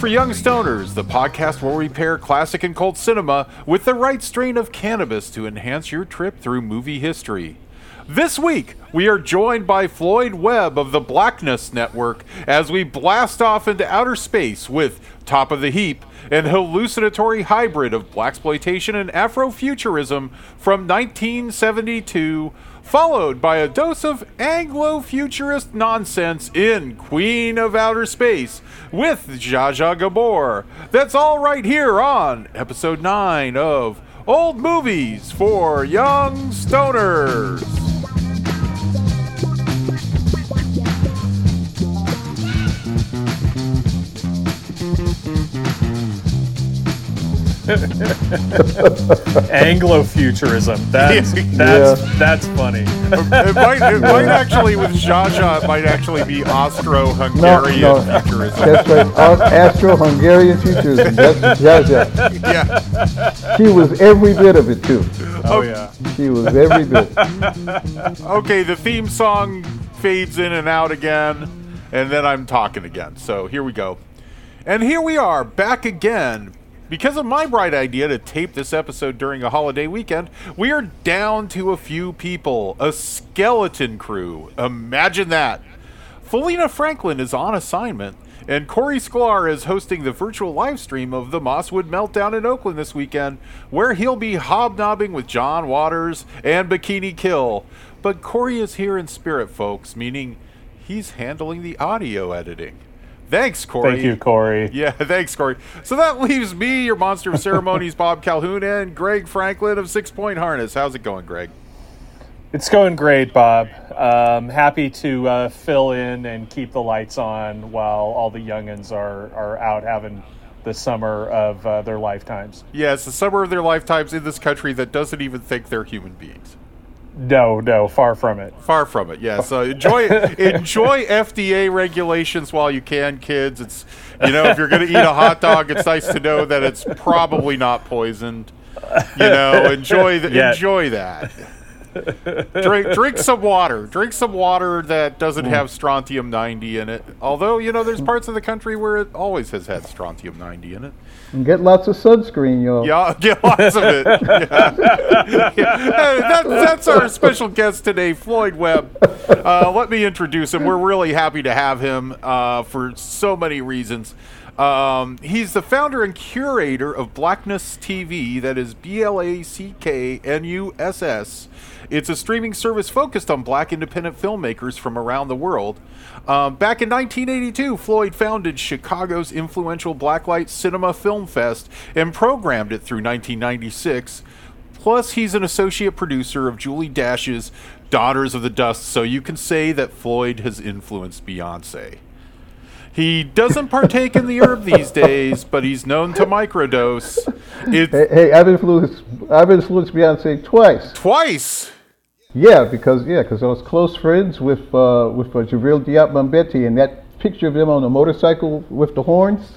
for Young Stoners, the podcast where we pair classic and cult cinema with the right strain of cannabis to enhance your trip through movie history. This week, we are joined by Floyd Webb of the Blacknuss Network as we blast off into outer space with Top of the Heap, an hallucinatory hybrid of blaxploitation and Afrofuturism from 1972 followed by a dose of Anglo-futurist nonsense in Queen of Outer Space with Zsa Gabor. That's all right here on episode 9 of Old Movies for Young Stoners. Anglo-futurism. That's that's that's funny. It might, it might actually, with Zsa Zsa, it might actually be Austro-Hungarian No, no. futurism. That's right. Au- Astro-Hungarian futurism. That's yeah, yeah. Yeah. She was every bit of it too. Oh yeah. She was every bit. Okay, the theme song fades in and out again, and then I'm talking again. So here we go. And here we are, back again. Because of my bright idea to tape this episode during a holiday weekend, we are down to a few people. A skeleton crew. Imagine that. Felina Franklin is on assignment, and Corey Sklar is hosting the virtual live stream of the Mosswood Meltdown in Oakland this weekend, where he'll be hobnobbing with John Waters and Bikini Kill. But Corey is here in spirit, folks, meaning he's handling the audio editing. Thanks, Corey. Thank you, Corey. Yeah, thanks, Corey. So that leaves me, your monster of ceremonies, Bob Calhoun, and Greg Franklin of Six Point Harness. How's it going, Greg? It's going great, Bob. Um, happy to uh, fill in and keep the lights on while all the youngins are are out having the summer of uh, their lifetimes. Yeah, it's the summer of their lifetimes in this country that doesn't even think they're human beings. No, no, far from it. Far from it. Yeah. So enjoy enjoy FDA regulations while you can, kids. It's you know if you're going to eat a hot dog, it's nice to know that it's probably not poisoned. You know, enjoy the, enjoy that. drink drink some water. Drink some water that doesn't have strontium 90 in it. Although you know there's parts of the country where it always has had strontium 90 in it. And get lots of sunscreen, y'all. Yeah, get lots of it. Yeah. Yeah. That, that's our special guest today, Floyd Webb. Uh, let me introduce him. We're really happy to have him uh, for so many reasons. Um, he's the founder and curator of Blacknuss TV, that is B L A C K N U S S. It's a streaming service focused on black independent filmmakers from around the world. Um, back in 1982, Floyd founded Chicago's influential Blacklight Cinema Film Fest and programmed it through 1996. Plus, he's an associate producer of Julie Dash's Daughters of the Dust, so you can say that Floyd has influenced Beyonce. He doesn't partake in the herb these days, but he's known to microdose. It's Hey, hey, I've influenced I've influenced Beyonce twice. twice. Yeah, because yeah, because I was close friends with uh, with uh, Djibril Diop Mambéty, and that picture of him on the motorcycle with the horns,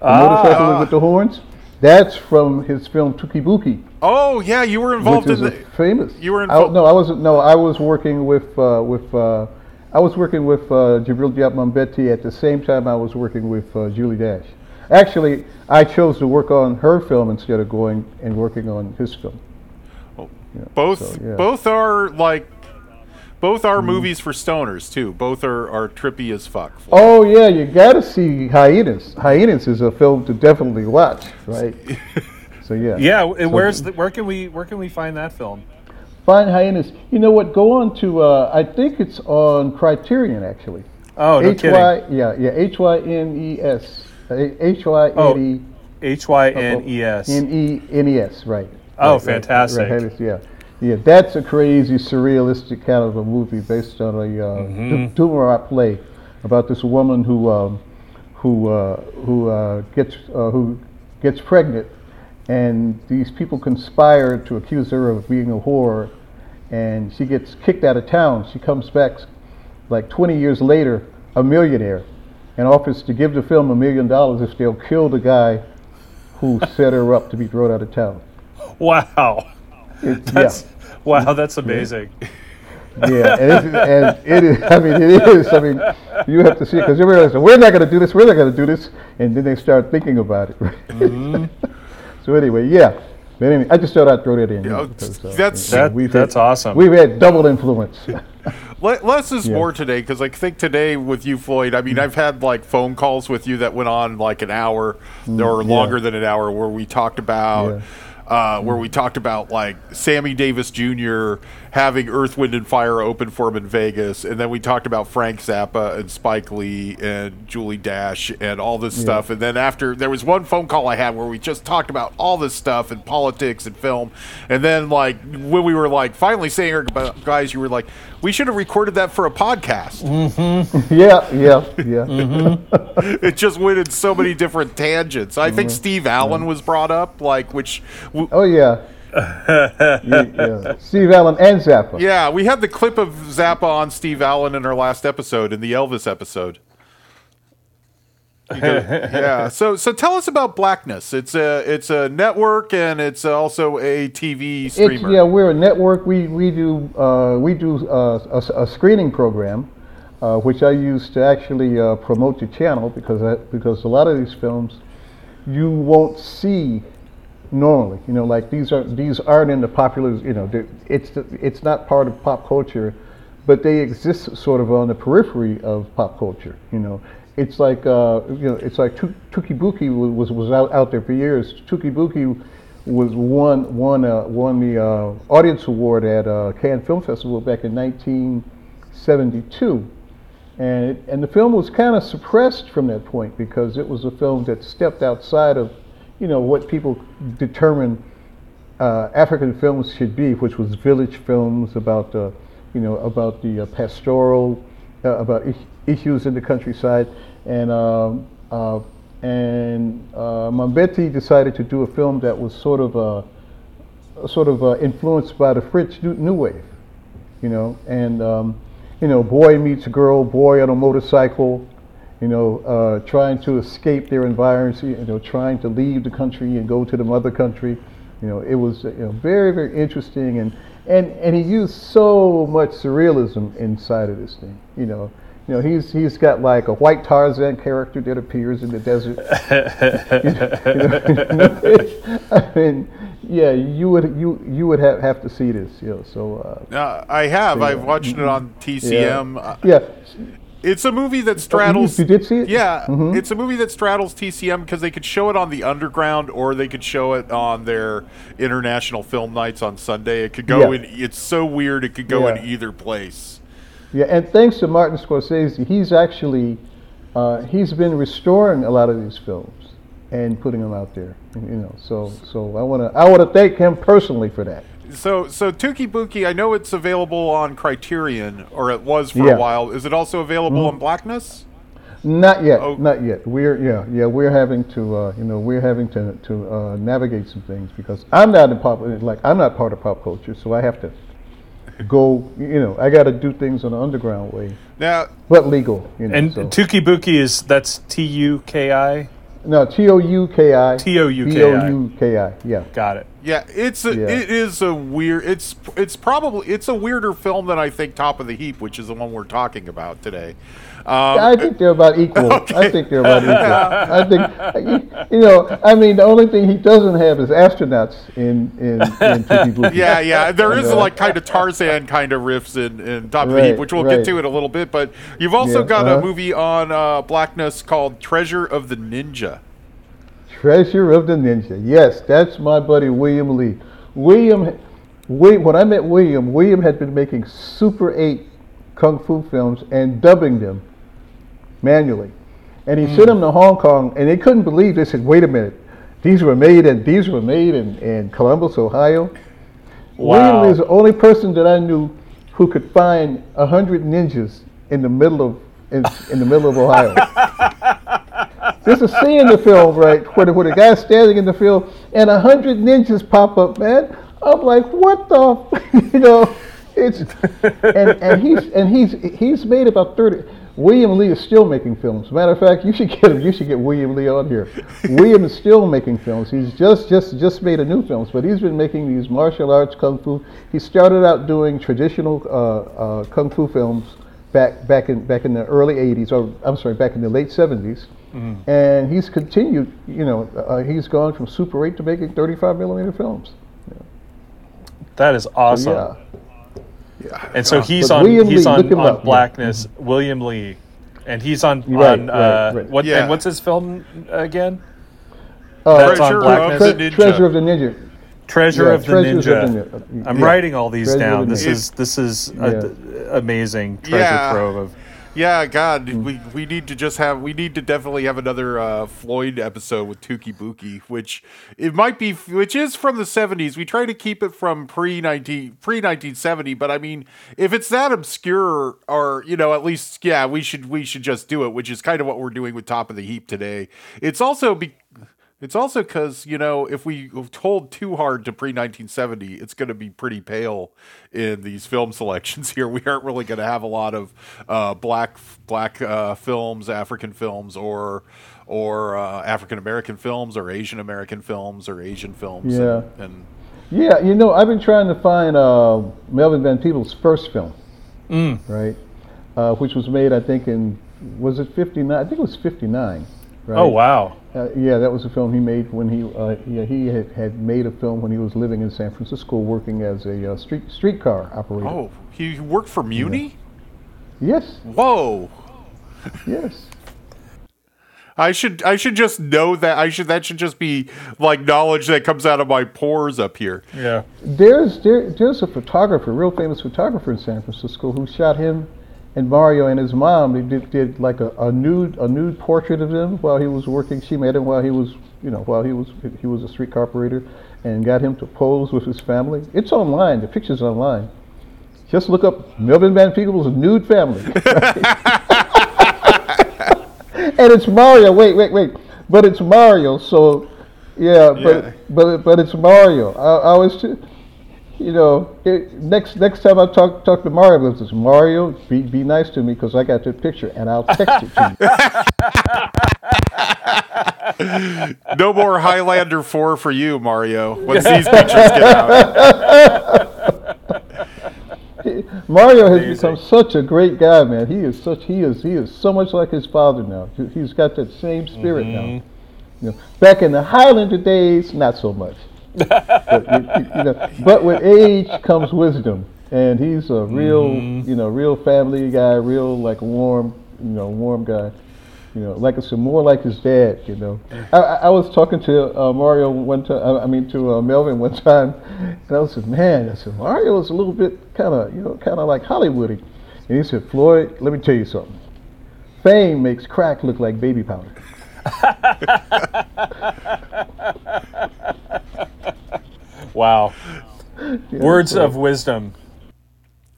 the motorcycle Ah. with the horns, that's from his film Touki Bouki, Oh yeah, you were involved in a the. famous. you were I, involved- no, I wasn't. No, I was working with uh, with. Uh, I was working with uh, Djibril Diop Mambéty at the same time I was working with uh, Julie Dash. Actually, I chose to work on her film instead of going and working on his film. Yeah, Both so, yeah. both are like both Mm-hmm. are movies for stoners too. Both are, are trippy as fuck. Oh yeah, you gotta see Hyenas. Hyenas is a film to definitely watch, right? so yeah. Yeah, and where's the, where can we where can we find that film? Find Hyenas. You know what? Go on to. Uh, I think it's on Criterion actually. Oh, no H. Y yeah yeah H Y N E S H Y N E H Y N E S. N E N E S right. Oh, Right, right, fantastic. right, Hyenas, yeah. Yeah, that's a crazy surrealistic kind of a movie based on a uh, Mm-hmm. Dürrenmatt play about this woman who um, who uh, who uh, gets uh, who gets pregnant, and these people conspire to accuse her of being a whore, and she gets kicked out of town. She comes back like 20 years later, a millionaire, and offers to give the film a million dollars if they'll kill the guy who set her up to be thrown out of town. Wow, It- that's wow, that's amazing. yeah, yeah, and, it, and it is. I mean, it is. I mean, you have to see it because you realize we're not going to do this, we're not going to do this, and then they start thinking about it. Mm-hmm. so anyway, yeah. But anyway, I just thought I'd throw that in. Yeah, because, uh, that's that, we've that's had, awesome. We've had double influence. Less is yeah. more today because I think today with you, Floyd. I mean, mm. I've had like phone calls with you that went on like an hour mm, or longer yeah. than an hour where we talked about. Yeah uh, where we talked about like Sammy Davis Jr. having Earth, Wind, and Fire open for him in Vegas, and then we talked about Frank Zappa and Spike Lee and Julie Dash and all this yeah. stuff. And then after there was one phone call I had where we just talked about all this stuff and politics and film. And then like when we were like finally saying about guys, you were like, we should have recorded that for a podcast. Mm-hmm. yeah, yeah, yeah. Mm-hmm. it just went in so many different tangents. I mm-hmm. think Steve Allen was brought up, like which. W- oh yeah. yeah, yeah. Steve Allen and Zappa. Yeah, we had the clip of Zappa on Steve Allen in our last episode, in the Elvis episode yeah. So so tell us about Blacknuss. It's a it's a network and it's also a TV streamer. It's, yeah, we're a network. We we do uh, we do uh, a, a, screening program, uh, which I use to actually uh, promote the channel because I, because a lot of these films you won't see normally. You know, like these are these aren't in the popular. You know, it's it's not part of pop culture, but they exist sort of on the periphery of pop culture. You know it's like uh, you know, it's like Touki was was out, out there for years. Touki was won won uh, won the uh, audience award at uh, Cannes Film Festival back in 1972, and it, and the film was kind of suppressed from that point because it was a film that stepped outside of you know what people determine uh, African films should be, which was village films about uh, you know about the pastoral about issues in the countryside. And um, uh, and uh, Mambéty decided to do a film that was sort of uh, sort of uh, influenced by the French New Wave, you know, and um, you know, boy meets girl, boy on a motorcycle, you know, uh, trying to escape their environment, you know, trying to leave the country and go to the mother country. You know, it was you know, very, very interesting, and, and, and he used so much surrealism inside of this thing. You know, you know, he's he's got like a white Tarzan character that appears in the desert. you know, I mean, yeah, you would you you would have, have to see this. You know, so. Uh, uh, I have. So, I've watched it on TCM. Yeah. yeah. It's a movie that straddles. You, did see it? Yeah, mm-hmm. it's a movie that straddles TCM because they could show it on the Underground or they could show it on their international film nights on Sunday. It could go yeah. in. It's so weird. It could go yeah. in either place. Yeah, and thanks to Martin Scorsese, he's actually uh, he's been restoring a lot of these films and putting them out there. You know, so so I want to I want to thank him personally for that. So so Touki Bouki, I know it's available on Criterion, or it was for yeah. a while. Is it also available mm-hmm. on Blacknuss? Not yet, oh. not yet. We're yeah yeah we're having to uh, you know we're having to to uh, navigate some things because I'm not in pop like I'm not part of pop culture, so I have to go, you know, I got to do things on the underground way. Now, but legal. You know, and so. Touki Bouki is that's T U K I. No, T O U K I. T O U K I. T O U K I. Yeah. Got it. Yeah, it's a, yeah. it is a weird. It's it's probably it's a weirder film than I think Top of the Heap, which is the one we're talking about today. Um, I think they're about equal. Okay. I think they're about equal. I think, you know, I mean, the only thing he doesn't have is astronauts in in, in Yeah, yeah. There is know? like kind of Tarzan kind of riffs in, in Top right, of the Heap, which we'll right. get to in a little bit. But you've also yeah, got uh-huh. a movie on uh, Blacknuss called Treasure of the Ninja. Treasure of the Ninja. Yes, that's my buddy William Lee. William, when I met William, William had been making Super 8 kung fu films and dubbing them manually. And he mm. sent them to Hong Kong, and they couldn't believe. They said, "Wait a minute, these were made and these were made in, in Columbus, Ohio." Wow. William is the only person that I knew who could find a hundred ninjas in the middle of in, in the middle of Ohio. There's a scene in the film, right, where the, where the guy's standing in the field and a hundred ninjas pop up, man. I'm like, what the, you know, it's and, and he's and he's he's made about thirty. William Lee is still making films. Matter of fact, you should get him. You should get William Lee on here. William is still making films. He's just just just made a new films, but he's been making these martial arts kung fu. He started out doing traditional uh, uh, kung fu films back back in back in the early '80s, or I'm sorry, back in the late '70s, Mm-hmm. and he's continued. You know, uh, he's gone from Super 8 to making 35 millimeter films. That is awesome. Yeah, Yeah. And so he's But on William he's Lee, on, on up, yeah. Blacknuss, William Lee, and he's on Right, on right, uh, right. what Yeah. and what's his film again? uh, That's on Treasure Blacknuss. of the Tre- Ninja. Treasure of the Ninja. Treasure Yeah, of the Treasures Ninja. of the Ninja. I'm Yeah. writing all these Treasure down. This Ninja. is this is a, amazing treasure Yeah. trove of. Yeah, God, we, we need to just have we need to definitely have another uh, Floyd episode with Touki Bouki, which it might be which is from the seventies. We try to keep it from pre nineteen pre nineteen seventy, but I mean, if it's that obscure, or you know, at least yeah, we should we should just do it, which is kind of what we're doing with Top of the Heap today. It's also be it's also because you know if we hold too hard to pre 1970, it's going to be pretty pale in these film selections here. We aren't really going to have a lot of uh, black black uh, films, African films, or or uh, African American films, or Asian American films, or Asian films. Yeah. and, and Yeah, you know, I've been trying to find uh, Melvin Van Peebles' first film, right? Uh, which was made, I think, in was it '59? I think it was '59. Right? Oh wow! Uh, yeah, that was a film he made when he uh, yeah he had, had made a film when he was living in San Francisco, working as a uh, street streetcar operator. oh, he worked for Muni. Yes, Whoa. yes. I should I should just know that I should that should just be like knowledge that comes out of my pores up here. Yeah. There's there, there's a photographer, real famous photographer in San Francisco, who shot him and Mario and his mom. They did, did like a, a nude a nude portrait of him while he was working. She made him while he was you know while he was he was a streetcar operator, and got him to pose with his family. It's online. The picture's online. Just look up Melvin Van Peebles' nude family. and it's Mario. Wait, wait, wait. But it's Mario. So, yeah, but Yeah. but but it's Mario. I, I was, too, you know, it, next next time I talk talk to Mario, it's Mario. Be be nice to me because I got your picture and I'll text it to you. No more Highlander 4 for you, Mario, once these pictures get out. Mario has Amazing. become such a great guy, man. He is such he is he is so much like his father now. He- He's got that same spirit now. Mm-hmm. You know, back in the Highlander days, not so much. But, you, you know, but with age comes wisdom, and he's a real you know real family guy, real like warm you know warm guy. You know, like I said, more like his dad. You know, I, I I was talking to uh, Mario one time. I mean, to uh, Melvin one time, and I said, "Man, I said Mario is a little bit kind of, you know, kind of like Hollywoody." And he said, "Floyd, let me tell you something. Fame makes crack look like baby powder." Wow. Yeah, Words of wisdom.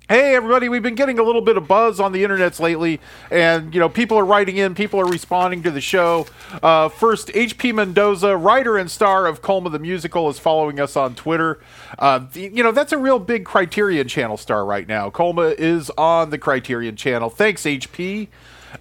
Hey everybody, we've been getting a little bit of buzz on the internets lately, and you know people are writing in, people are responding to the show. Uh, first, HP Mendoza, writer and star of Colma the Musical, is following us on Twitter. Uh, you know that's a real big Criterion Channel star right now. Colma is on the Criterion Channel. Thanks, HP.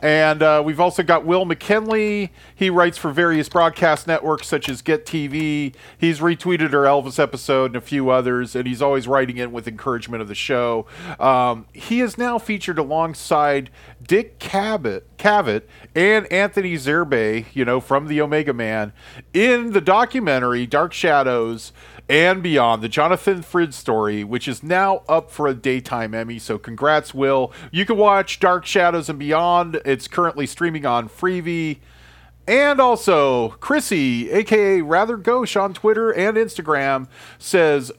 And uh, we've also got Will McKinley. He writes for various broadcast networks such as Get TV. He's retweeted our Elvis episode and a few others, and he's always writing in with encouragement of the show. Um, he is now featured alongside Dick Cavett, Cavett and Anthony Zerbe, you know, from the Omega Man, in the documentary Dark Shadows and Beyond, the Jonathan Frid story, which is now up for a daytime Emmy. So congrats, Will. You can watch Dark Shadows and Beyond. It's currently streaming on Freevee. And also, Chrissy, aka Rather Gauche on Twitter and Instagram, says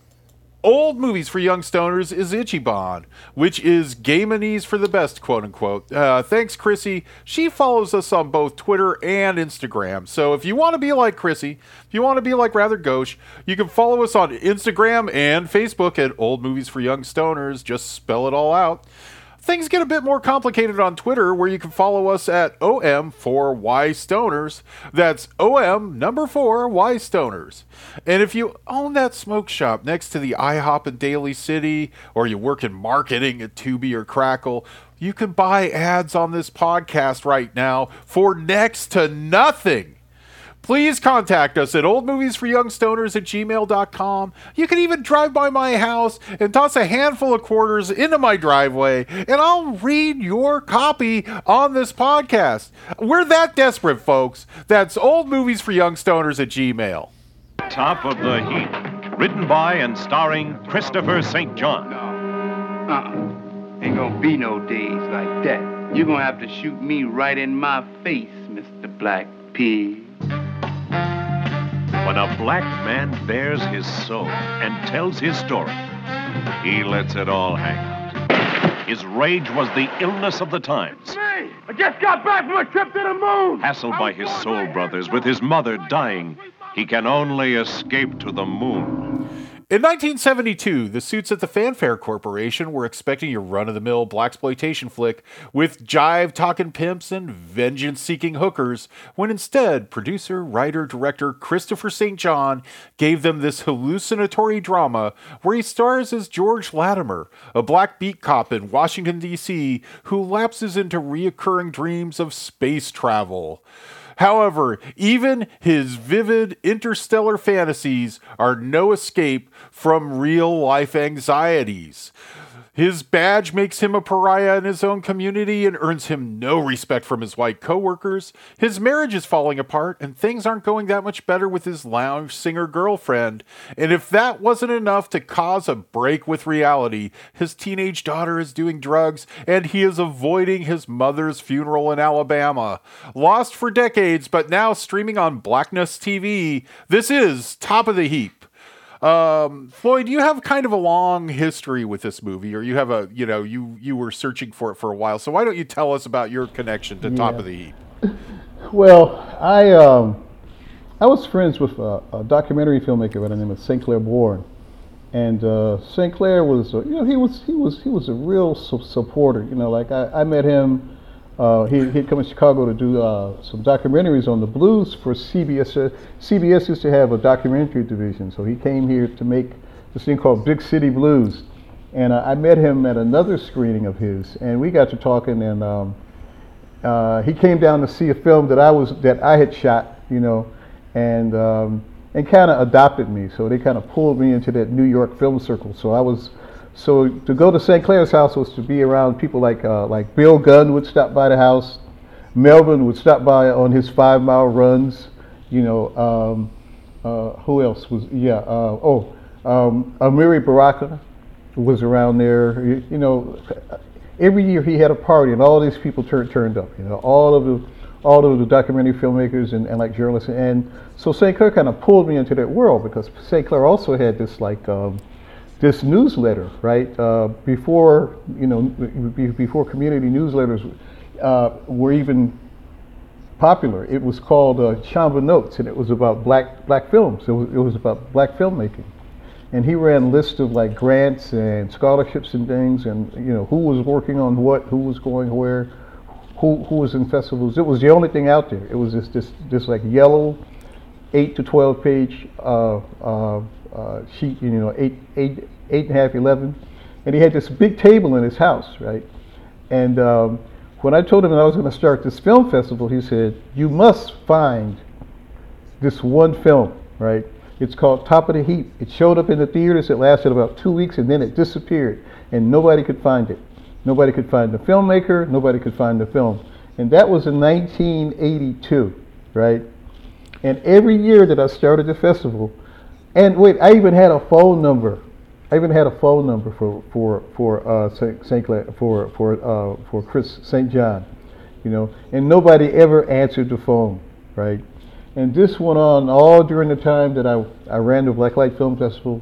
Old movies for young stoners is Ichiban, which is Gaimanese for the best, quote unquote. Uh, thanks, Chrissy. She follows us on both Twitter and Instagram. So if you want to be like Chrissy, if you want to be like Rather Gauche, you can follow us on Instagram and Facebook at Old Movies for Young Stoners. Just spell it all out. Things get a bit more complicated on Twitter, where you can follow us at OM4Y Stoners. That's OM number 4 Y Stoners. And if you own that smoke shop next to the IHOP in Daly City, or you work in marketing at Tubi or Crackle, you can buy ads on this podcast right now for next to nothing. Please contact us at oldmoviesforyoungstoners at gmail.com. You can even drive by my house and toss a handful of quarters into my driveway, and I'll read your copy on this podcast. We're that desperate, folks. That's oldmoviesforyoungstoners at gmail. Top of the Heap, written by and starring Christopher St. John. Uh-uh. Ain't gonna be no days like that. You're gonna have to shoot me right in my face, Mr. Black Pig. When a black man bares his soul and tells his story, he lets it all hang out. His rage was the illness of the times. Hey, I just got back from a trip to the moon. Hassled by his soul brothers, with his mother dying, he can only escape to the moon. In 1972, the suits at the Fanfare Corporation were expecting your run of the mill blaxploitation flick with jive talking pimps and vengeance seeking hookers, when instead, producer, writer, director Christopher St. John gave them this hallucinatory drama where he stars as George Lattimer, a black beat cop in Washington, D.C., who lapses into reoccurring dreams of space travel. However, even his vivid interstellar fantasies are no escape from real life anxieties. His badge makes him a pariah in his own community and earns him no respect from his white coworkers. His marriage is falling apart and things aren't going that much better with his lounge singer girlfriend. And if that wasn't enough to cause a break with reality, his teenage daughter is doing drugs and he is avoiding his mother's funeral in Alabama. Lost for decades, but now streaming on Blacknuss TV, this is Top of the Heap. Um, Floyd, you have kind of a long history with this movie, or you have a, you know, you you were searching for it for a while. So why don't you tell us about your connection to Top of the Heap? Well, I um, I was friends with a, a documentary filmmaker by the name of St. Clair Bourne, and uh, St. Clair was, uh, you know, he was he was he was a real su- supporter. You know, like I, I met him. Uh, he, he'd come to Chicago to do uh, some documentaries on the blues for CBS. Uh, CBS used to have a documentary division, so he came here to make this thing called Big City Blues. And uh, I met him at another screening of his, and we got to talking, and um, uh, he came down to see a film that I was that I had shot, you know, and um, and kind of adopted me. So they kind of pulled me into that New York film circle. So I was so to go to St. Clair's house was to be around people like uh, like Bill Gunn would stop by the house, Melvin would stop by on his five mile runs, you know. Um, uh, who else was yeah? Uh, oh, um, Amiri Baraka was around there. You, you know, every year he had a party, and all these people turned turned up. You know, all of the all of the documentary filmmakers and, and like journalists. And so St. Clair kind of pulled me into that world because St. Clair also had this like um, this newsletter, right? Uh, before you know, before community newsletters uh, were even popular. It was called uh, Chamba Notes, and it was about black black films. It was, it was about black filmmaking, and he ran lists of like grants and scholarships and things, and you know who was working on what, who was going where, who who was in festivals. It was the only thing out there. It was this this this like yellow, eight to twelve page uh, uh, uh, sheet. You know, eight eight eight and a half, eleven, and he had this big table in his house, right? And um, when I told him that I was going to start this film festival, he said, "You must find this one film, right? It's called Top of the Heap. It showed up in the theaters. It lasted about two weeks, and then it disappeared, and nobody could find it. Nobody could find the filmmaker. Nobody could find the film, and that was in 1982, right? And every year that I started the festival, and wait, I even had a phone number. I even had a phone number for for for uh, Saint, Saint for for uh, for Chris St. John, you know, and nobody ever answered the phone, right? And this went on all during the time that I I ran the Blacklight Film Festival.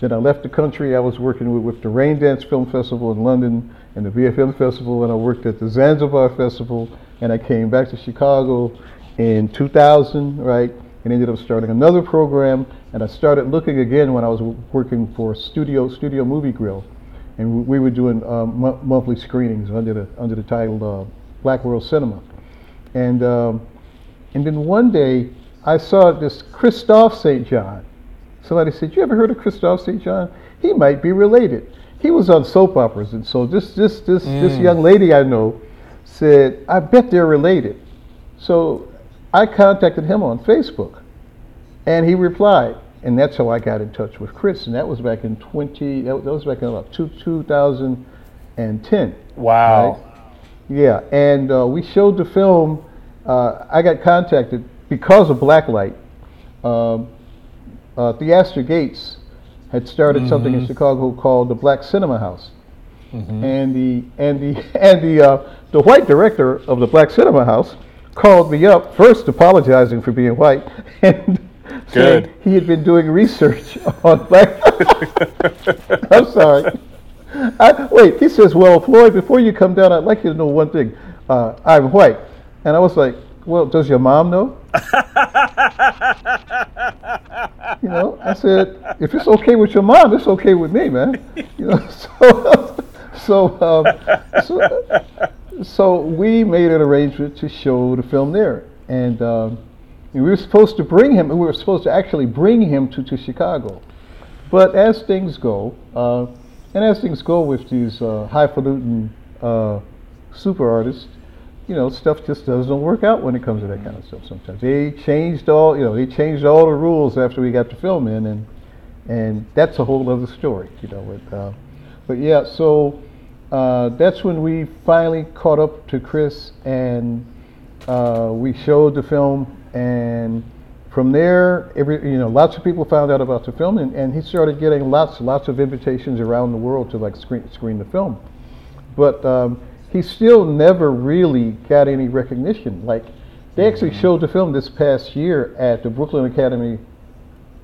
Then I left the country. I was working with, with the Raindance Film Festival in London and the VFM Festival, and I worked at the Zanzibar Festival. And I came back to Chicago in 2000, right? And ended up starting another program. And I started looking again when I was working for Studio Studio Movie Grill, and we, we were doing um, mo- monthly screenings under the under the title uh, Black World Cinema. And um, and then one day I saw this Christoph St. John. Somebody said, "You ever heard of Christoph St. John? He might be related." He was on soap operas, and so this this this this young lady I know said, "I bet they're related." So I contacted him on Facebook, and he replied, and that's how I got in touch with Chris, and that was back in 20. That was back in about two, 2010. Wow. Right? Yeah, and uh, we showed the film. Uh, I got contacted because of Blacklight. Um, uh, Theaster Gates had started mm-hmm. something in Chicago called the Black Cinema House, mm-hmm. and the and the and the uh, the white director of the Black Cinema House called me up first, apologizing for being white, and Good. he had been doing research on black. I'm sorry. I, wait, he says, "Well, Floyd, before you come down, I'd like you to know one thing. Uh, I'm white," and I was like, "Well, does your mom know?" you know, I said, "If it's okay with your mom, it's okay with me, man." You know, so so, um, so so we made an arrangement to show the film there, and um, we were supposed to bring him. We were supposed to actually bring him to, to Chicago, but as things go, uh, and as things go with these uh, highfalutin uh, super artists, you know, stuff just doesn't work out when it comes to that kind of stuff. Sometimes they changed all, you know, they changed all the rules after we got the film in, and and that's a whole other story, you know. But, uh, but yeah, so uh, that's when we finally caught up to Chris and uh, we showed the film and from there every you know lots of people found out about the film and, and he started getting lots lots of invitations around the world to like screen screen the film. But um, he still never really got any recognition. Like they actually mm-hmm. showed the film this past year at the Brooklyn Academy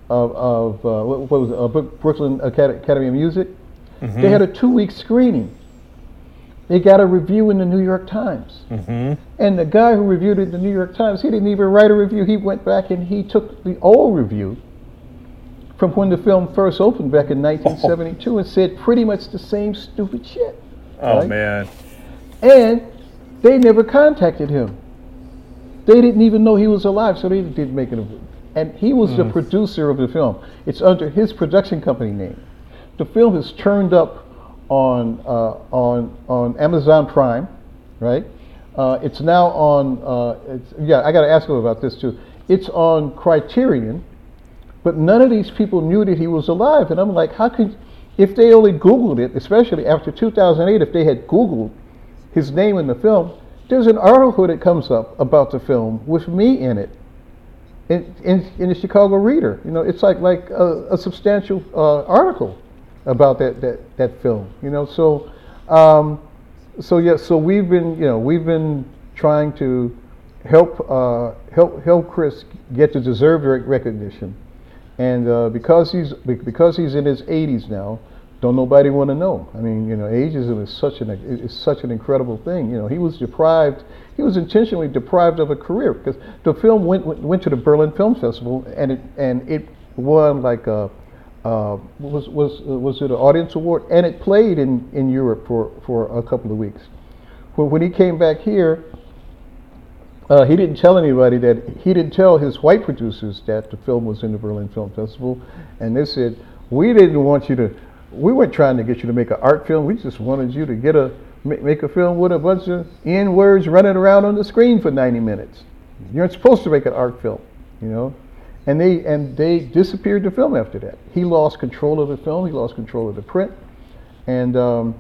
of, of uh, what, what was it, uh, Brooklyn Academy of Music. Mm-hmm. they had a two week screening they got a review in the New York Times. Mm-hmm. And the guy who reviewed it in the New York Times, he didn't even write a review. He went back and he took the old review from when the film first opened back in 1972 oh. and said pretty much the same stupid shit. Oh, right? man. And they never contacted him. They didn't even know he was alive, so they didn't make it. And he was mm. the producer of the film. It's under his production company name. The film has turned up on uh, on on Amazon Prime, right? Uh, it's now on. Uh, it's, yeah, I got to ask him about this too. It's on Criterion, but none of these people knew that he was alive, and I'm like, how could? If they only Googled it, especially after 2008, if they had Googled his name in the film, there's an article that comes up about the film with me in it. In, in, in the Chicago Reader, you know, it's like like a, a substantial uh, article about that that, that film. You know, so um, so yeah, so we've been you know we've been trying to help uh, help help Chris get the deserved recognition, and uh, because he's because he's in his 80s now, don't nobody want to know. I mean, you know, ageism is such an is such an incredible thing. You know, he was deprived. He was intentionally deprived of a career because the film went went to the Berlin Film Festival and it and it won like a uh, was was uh, was it an audience award? And it played in, in Europe for, for a couple of weeks. When, when he came back here, uh, he didn't tell anybody that he didn't tell his white producers that the film was in the Berlin Film Festival, and they said we didn't want you to. We weren't trying to get you to make an art film. We just wanted you to get a make a film with a bunch of N words running around on the screen for 90 minutes. You're not supposed to make an art film, you know and they and they disappeared the film after that. He lost control of the film. He lost control of the print, and um,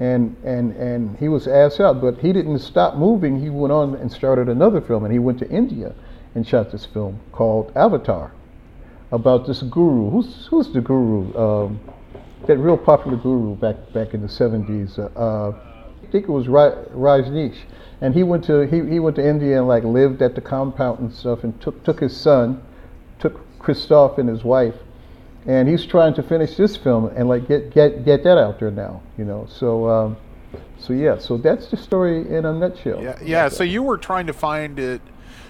and and and he was asked out. But he didn't stop moving. He went on and started another film, and he went to India and shot this film called Avatar, about this guru. Who's who's the guru? Um, that real popular guru back back in the 70s. Uh, uh, I think it was Rajneesh, and he went to he, he went to India and like lived at the compound and stuff, and took took his son took Christoph and his wife, and he's trying to finish this film and like get get get that out there now. You know, so. Um, so yeah, so that's the story in a nutshell. Yeah, yeah. So you were trying to find it,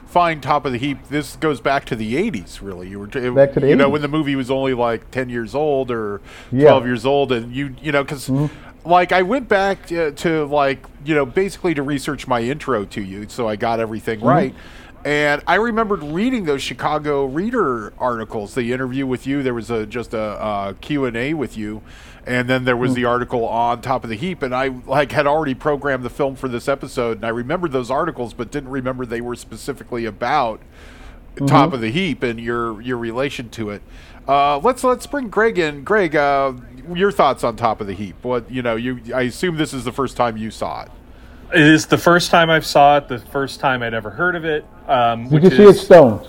find top of the heap. This goes back to the '80s, really. You were back to the you 80s. know when the movie was only like 10 years old or 12 yeah. years old, and you you know because. Mm-hmm like I went back to, to, like you know basically to research my intro to you, so I got everything mm-hmm. right And I remembered reading those Chicago Reader articles, the interview with you. There was a just a, a Q and A with you, and then there was the article on Top of the Heap. And I like had already programmed the film for this episode, and I remembered those articles, but didn't remember they were specifically about Top of the Heap and your your relation to it. Uh, let's let's bring Greg in. Greg, uh, your thoughts on Top of the Heap? What you know? You I assume this is the first time you saw it. It is the first time I've saw it. The first time I'd ever heard of it. Um, Did which you see it is, stoned?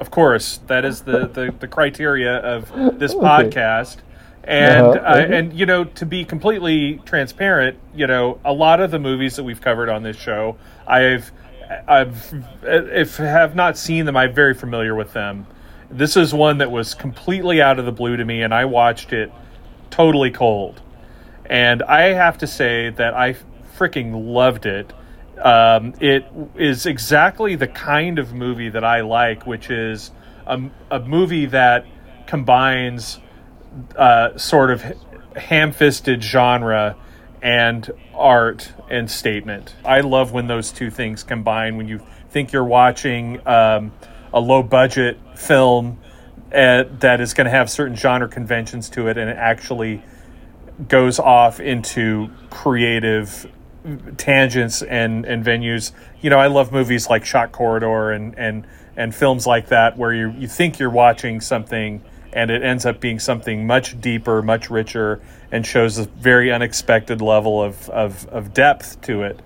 Of course, that is the, the, the criteria of this Okay. podcast. And Uh-huh, uh, okay. and you know to be completely transparent, you know a lot of the movies that we've covered on this show, I've I've if have not seen them, I'm very familiar with them. This is one that was completely out of the blue to me, and I watched it totally cold. And I have to say that I freaking loved it. Um, it is exactly the kind of movie that I like, which is a, a movie that combines uh, sort of ham fisted genre and art and statement. I love when those two things combine, when you think you're watching um, a low budget film uh, that is going to have certain genre conventions to it and it actually goes off into creative tangents and, and venues. You know, I love movies like Shock Corridor and, and, and films like that where you, you think you're watching something and it ends up being something much deeper, much richer, and shows a very unexpected level of, of, of depth to it.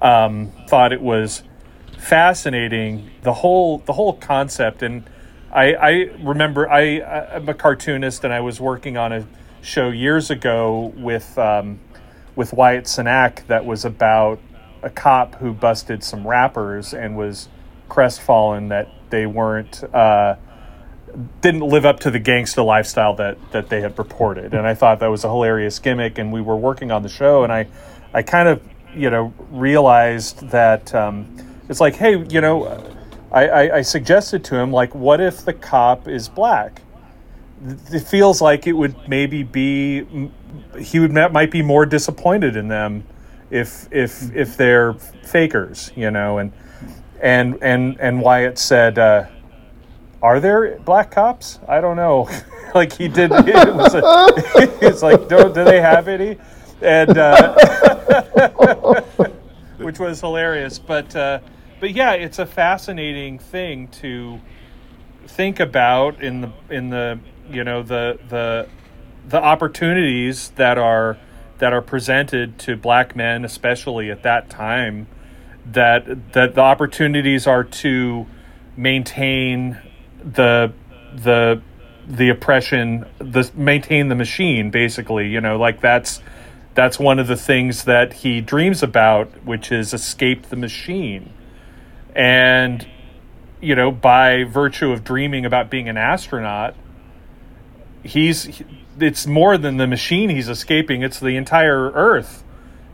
Um, thought it was fascinating the whole the whole concept and I, I remember I, I'm a cartoonist and I was working on a show years ago with um, with Wyatt Cenac that was about a cop who busted some rappers and was crestfallen that they weren't uh, didn't live up to the gangsta lifestyle that that they had purported. And I thought that was a hilarious gimmick and we were working on the show and I I kind of you know realized that um, it's like hey you know I, I, I suggested to him like what if the cop is black? It feels like it would maybe be he would might be more disappointed in them if if if they're fakers you know and and and and Wyatt said uh, are there black cops? I don't know. Like he did it was a, it's like do, do they have any? And uh, which was hilarious. But uh, but yeah it's a fascinating thing to think about in the in the you know the the the opportunities that are that are presented to black men especially at that time that that the opportunities are to maintain the the the oppression the maintain the machine basically you know like that's that's one of the things that he dreams about which is escape the machine. And you know by virtue of dreaming about being an astronaut he's it's more than the machine he's escaping it's the entire earth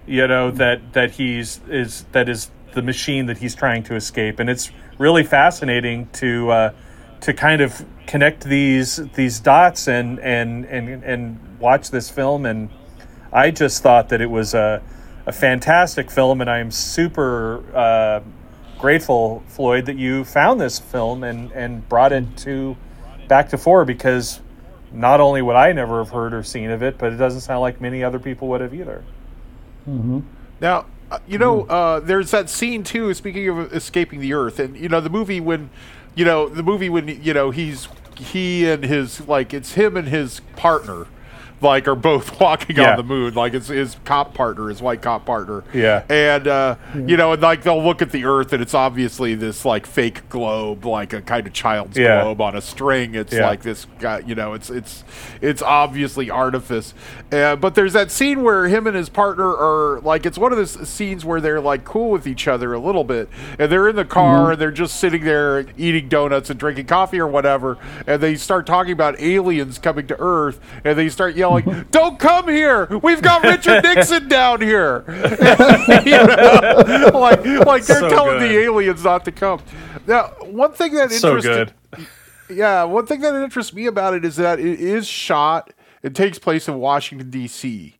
you know that that he's is that is the machine that he's trying to escape. And it's really fascinating to uh, to kind of connect these these dots and and and and watch this film. And I just thought that it was a a fantastic film and I'm super uh, grateful Floyd that you found this film and and brought it to back to four because not only would I never have heard or seen of it, but it doesn't sound like many other people would have either. Now, uh, you know, uh, there's that scene too. Speaking of escaping the Earth, and you know, the movie when, you know, the movie when you know he's he and his like it's him and his partner, like are both walking Yeah. on the moon. Like it's his cop partner, his white cop partner. Yeah. and uh, you know, and like they'll look at the Earth, and it's obviously this like fake globe, like a kind of child's Yeah. globe on a string. It's Yeah. like this guy, you know, it's it's it's obviously artifice. Uh, but there's that scene where him and his partner are like it's one of those scenes where they're like cool with each other a little bit, and they're in the car and they're just sitting there eating donuts and drinking coffee or whatever, and they start talking about aliens coming to Earth, and they start yelling, "Don't come here! We've got Richard Nixon down here!" you know? like like they're So telling the aliens not to come. Now, one thing that So interested good. yeah, one thing that interests me about it is that it is shot. It takes place in Washington D.C.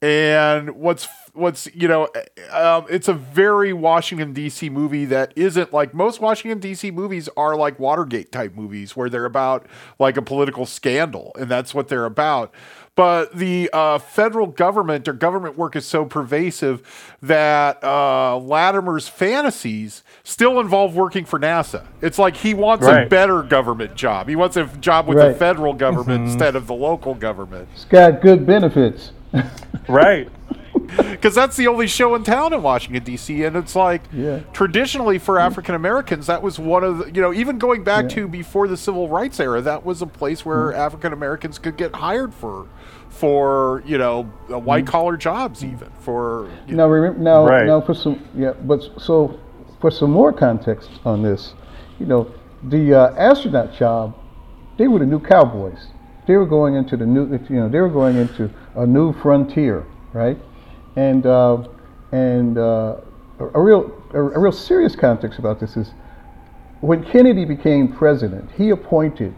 And what's what's you know, um, it's a very Washington D.C. movie that isn't like most Washington D.C. movies are like Watergate type movies where they're about like a political scandal, and that's what they're about. But the uh, federal government or government work is so pervasive that uh, Lattimer's fantasies still involve working for NASA. It's like he wants a better government job. He wants a job with Right. the federal government instead of the local government. It's got good benefits. Right. because that's the only show in town in Washington D.C. And it's like Yeah. traditionally for African Americans, that was one of the, you know even going back Yeah. to before the civil rights era, that was a place where African Americans could get hired for for you know white collar jobs even for you Now, remember, now, Right. now for some, yeah, but so for some more context on this, you know, the uh, astronaut job, they were the new cowboys. They were going into the new, you know, they were going into a new frontier, right? And uh, and uh, a, a real a, a real serious context about this is when Kennedy became president, he appointed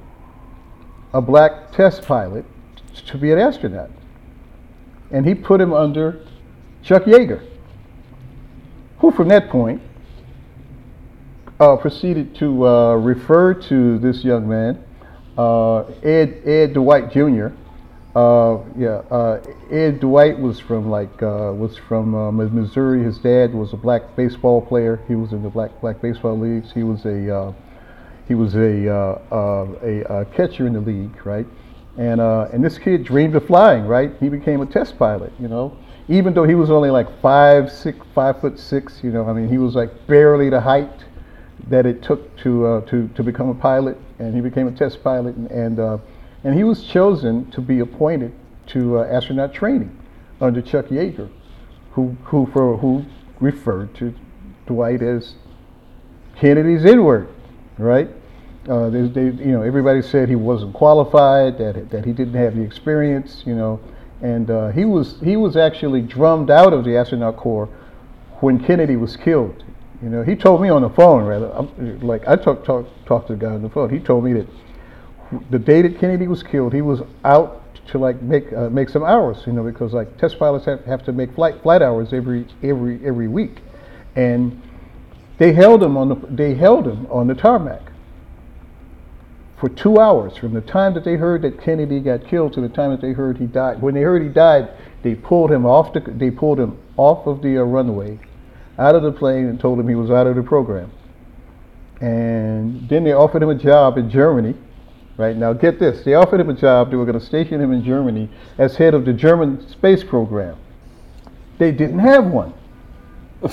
a black test pilot to be an astronaut, and he put him under Chuck Yeager, who from that point uh, proceeded to uh, refer to this young man, uh, Ed Ed Dwight Jr. Uh, yeah, uh, Ed Dwight was from like uh, was from uh, Missouri. His dad was a black baseball player. He was in the black black baseball leagues. He was a he was a, a, uh catcher in the league, right? And uh, and this kid dreamed of flying, right? He became a test pilot, you know. Even though he was only like five six, five foot six, you know, I mean, he was like barely the height that it took to uh, to to become a pilot, and he became a test pilot, and and, uh, and he was chosen to be appointed to uh, astronaut training under Chuck Yeager, who who for who referred to Dwight as Kennedy's N-word, right? Uh, they, they, you know, everybody said he wasn't qualified, that that he didn't have the experience, you know, and uh, he was he was actually drummed out of the astronaut corps when Kennedy was killed. You know, he told me on the phone, rather, I'm, like I talked talk, talked to the guy on the phone. He told me that the day that Kennedy was killed, he was out to like make uh, make some hours, you know, because like test pilots have, have to make flight flight hours every every every week, and they held him on the they held him on the tarmac for two hours from the time that they heard that Kennedy got killed to the time that they heard he died. When they heard he died, they pulled him off the they pulled him off of the uh, runway, out of the plane, and told him he was out of the program. And then they offered him a job in Germany. Right now, get this: they offered him a job. They were going to station him in Germany as head of the German space program. They didn't have one.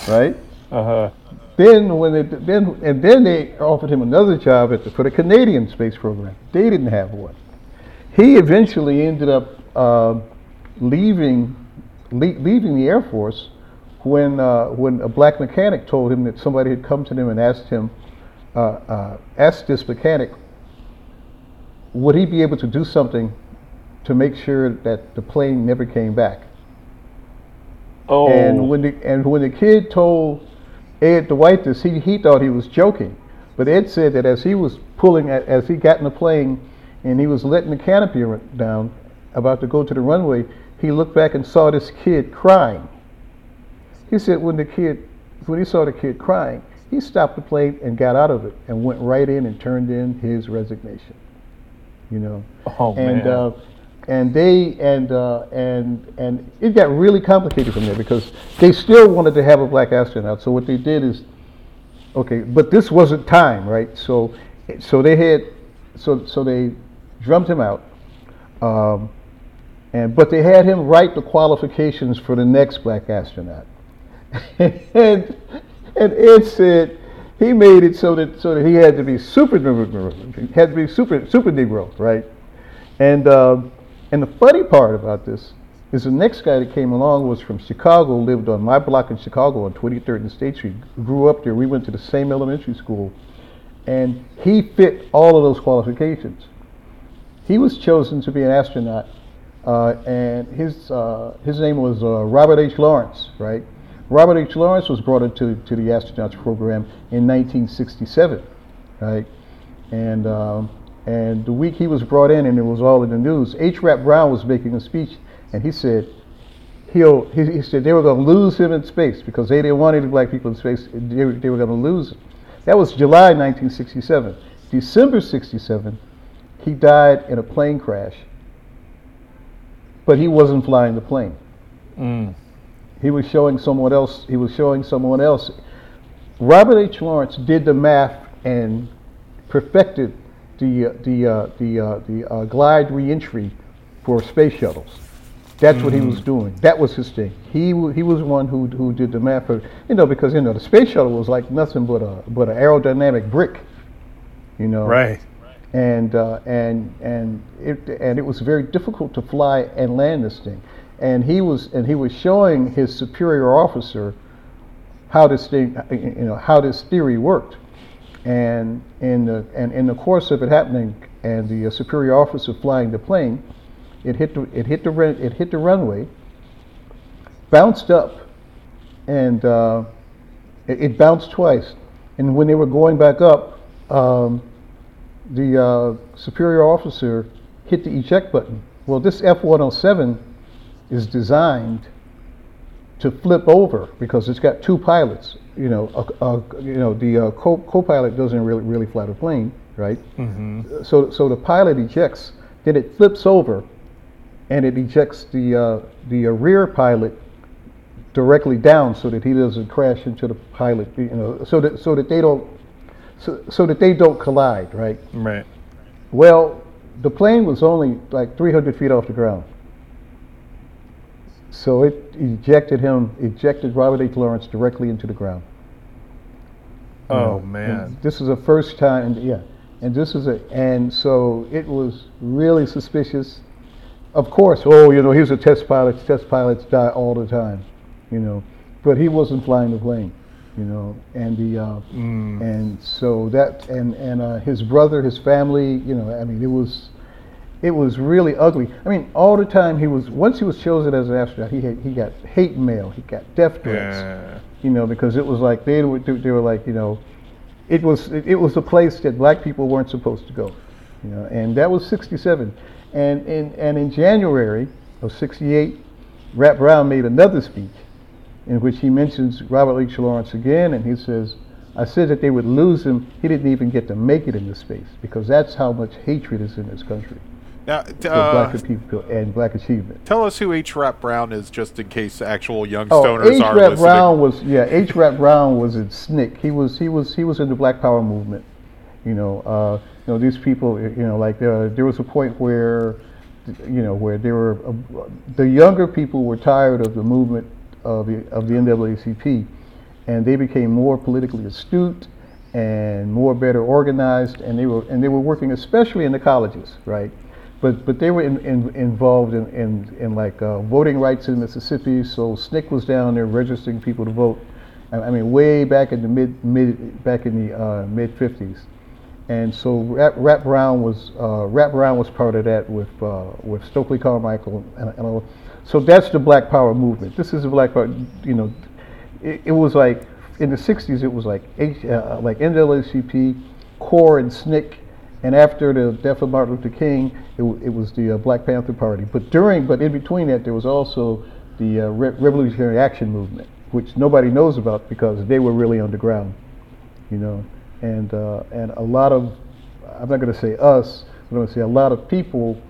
Right. Uh huh. Then when they then and then they offered him another job at the, for the Canadian space program. They didn't have one. He eventually ended up uh, leaving le- leaving the Air Force when uh, when a black mechanic told him that somebody had come to him and asked him uh, uh, asked this mechanic would he be able to do something to make sure that the plane never came back. Oh. And when the and when the kid told Ed Dwight this, he, he thought he was joking. But Ed said that as he was pulling, at, as he got in the plane and he was letting the canopy down, about to go to the runway, he looked back and saw this kid crying. He said when the kid, when he saw the kid crying, he stopped the plane and got out of it and went right in and turned in his resignation. You know oh and man. uh, and they and uh, and and it got really complicated from there because they still wanted to have a black astronaut. So what they did is, okay, but this wasn't time, right? So so they had so so they drummed him out, um, and but they had him write the qualifications for the next black astronaut, and and Ed said. He made it so that so that he had to be super had to be super super Negro, right? And um, and the funny part about this is the next guy that came along was from Chicago, lived on my block in Chicago on 23rd and State Street. Grew up there. We went to the same elementary school, and he fit all of those qualifications. He was chosen to be an astronaut, uh, and his uh, his name was uh, Robert H. Lawrence, right? Robert H. Lawrence was brought into to the astronauts program in 1967, right? And um, and the week he was brought in, and it was all in the news, H. Rap Brown was making a speech, and he said, he'll he, he said they were going to lose him in space because they didn't want any black people in space. They, were- they were going to lose him. That was July 1967. December 67, he died in a plane crash, but he wasn't flying the plane. Mm. He was showing someone else. He was showing someone else. Robert H. Lawrence did the math and perfected the uh, the uh, the uh, the uh, glide reentry for space shuttles. That's what he was doing. That was his thing. He w- he was the one who who did the math. For, you know, because you know the space shuttle was like nothing but a but an aerodynamic brick. You know, Right. and uh, and and it and it was very difficult to fly and land this thing. And he was and he was showing his superior officer how this thing, you know, how this theory worked. And in the and in the course of it happening, and the uh, superior officer flying the plane, it hit the it hit the it hit the runway, bounced up, and uh, it, it bounced twice. And when they were going back up, um, the uh, superior officer hit the eject button. Well, this F-107 is designed to flip over because it's got two pilots. You know, a, a, you know the uh, co- co-pilot doesn't really really fly the plane, right? Mm-hmm. So so the pilot ejects, then it flips over, and it ejects the uh, the uh, rear pilot directly down so that he doesn't crash into the pilot. You know, so that so that they don't so, so that they don't collide, right? Right. Well, the plane was only like 300 feet off the ground. So it ejected him, ejected Robert H. Lawrence directly into the ground. Oh man. This is the first time, and yeah, and this is a, and so it was really suspicious. Of course, oh, you know, he was a test pilot. Test pilots die all the time, you know, but he wasn't flying the plane, you know, and the, uh, and so that, and and uh, his brother, his family, you know, I mean, it was, it was really ugly. I mean, all the time he was. Once he was chosen as an astronaut, he had, he got hate mail, he got death threats Yeah. you know, because it was like they were they were like you know, it was it, it was a place that black people weren't supposed to go, you know, and that was '67, and in and in January of '68, Rap Brown made another speech, in which he mentions Robert H. Lawrence again, and he says, "I said that they would lose him. He didn't even get to make it into space because that's how much hatred is in this country Now, uh, black people and black achievement." tell us who H. Rap Brown is, just in case actual young stoners Oh, H. are Rap listening. Brown was yeah. H. Rap Brown was in SNCC. He was he was he was in the Black Power movement. You know, uh, you know these people. You know, like uh, there was a point where, you know, where there were uh, the younger people were tired of the movement of the of the NAACP, and they became more politically astute and more better organized, and they were and they were working especially in the colleges, right? But but they were in, in, involved in, in, in like uh, voting rights in Mississippi. So SNCC was down there registering people to vote. I, I mean, way back in the mid mid back in the uh, mid '50s. And so Rap, Rap Brown was uh, Rap Brown was part of that with uh, with Stokely Carmichael and, and. So that's the Black Power movement. This is the Black Power. You know, it, it was like in the '60s. It was like H, uh, like NAACP, CORE, and SNCC. And after the death of Martin Luther King, it, w- it was the uh, Black Panther Party. But during, but in between that, there was also the uh, Re- Revolutionary Action Movement, which nobody knows about because they were really underground you know, and uh, and a lot of, I'm not going to say us, but I'm going to say a lot of people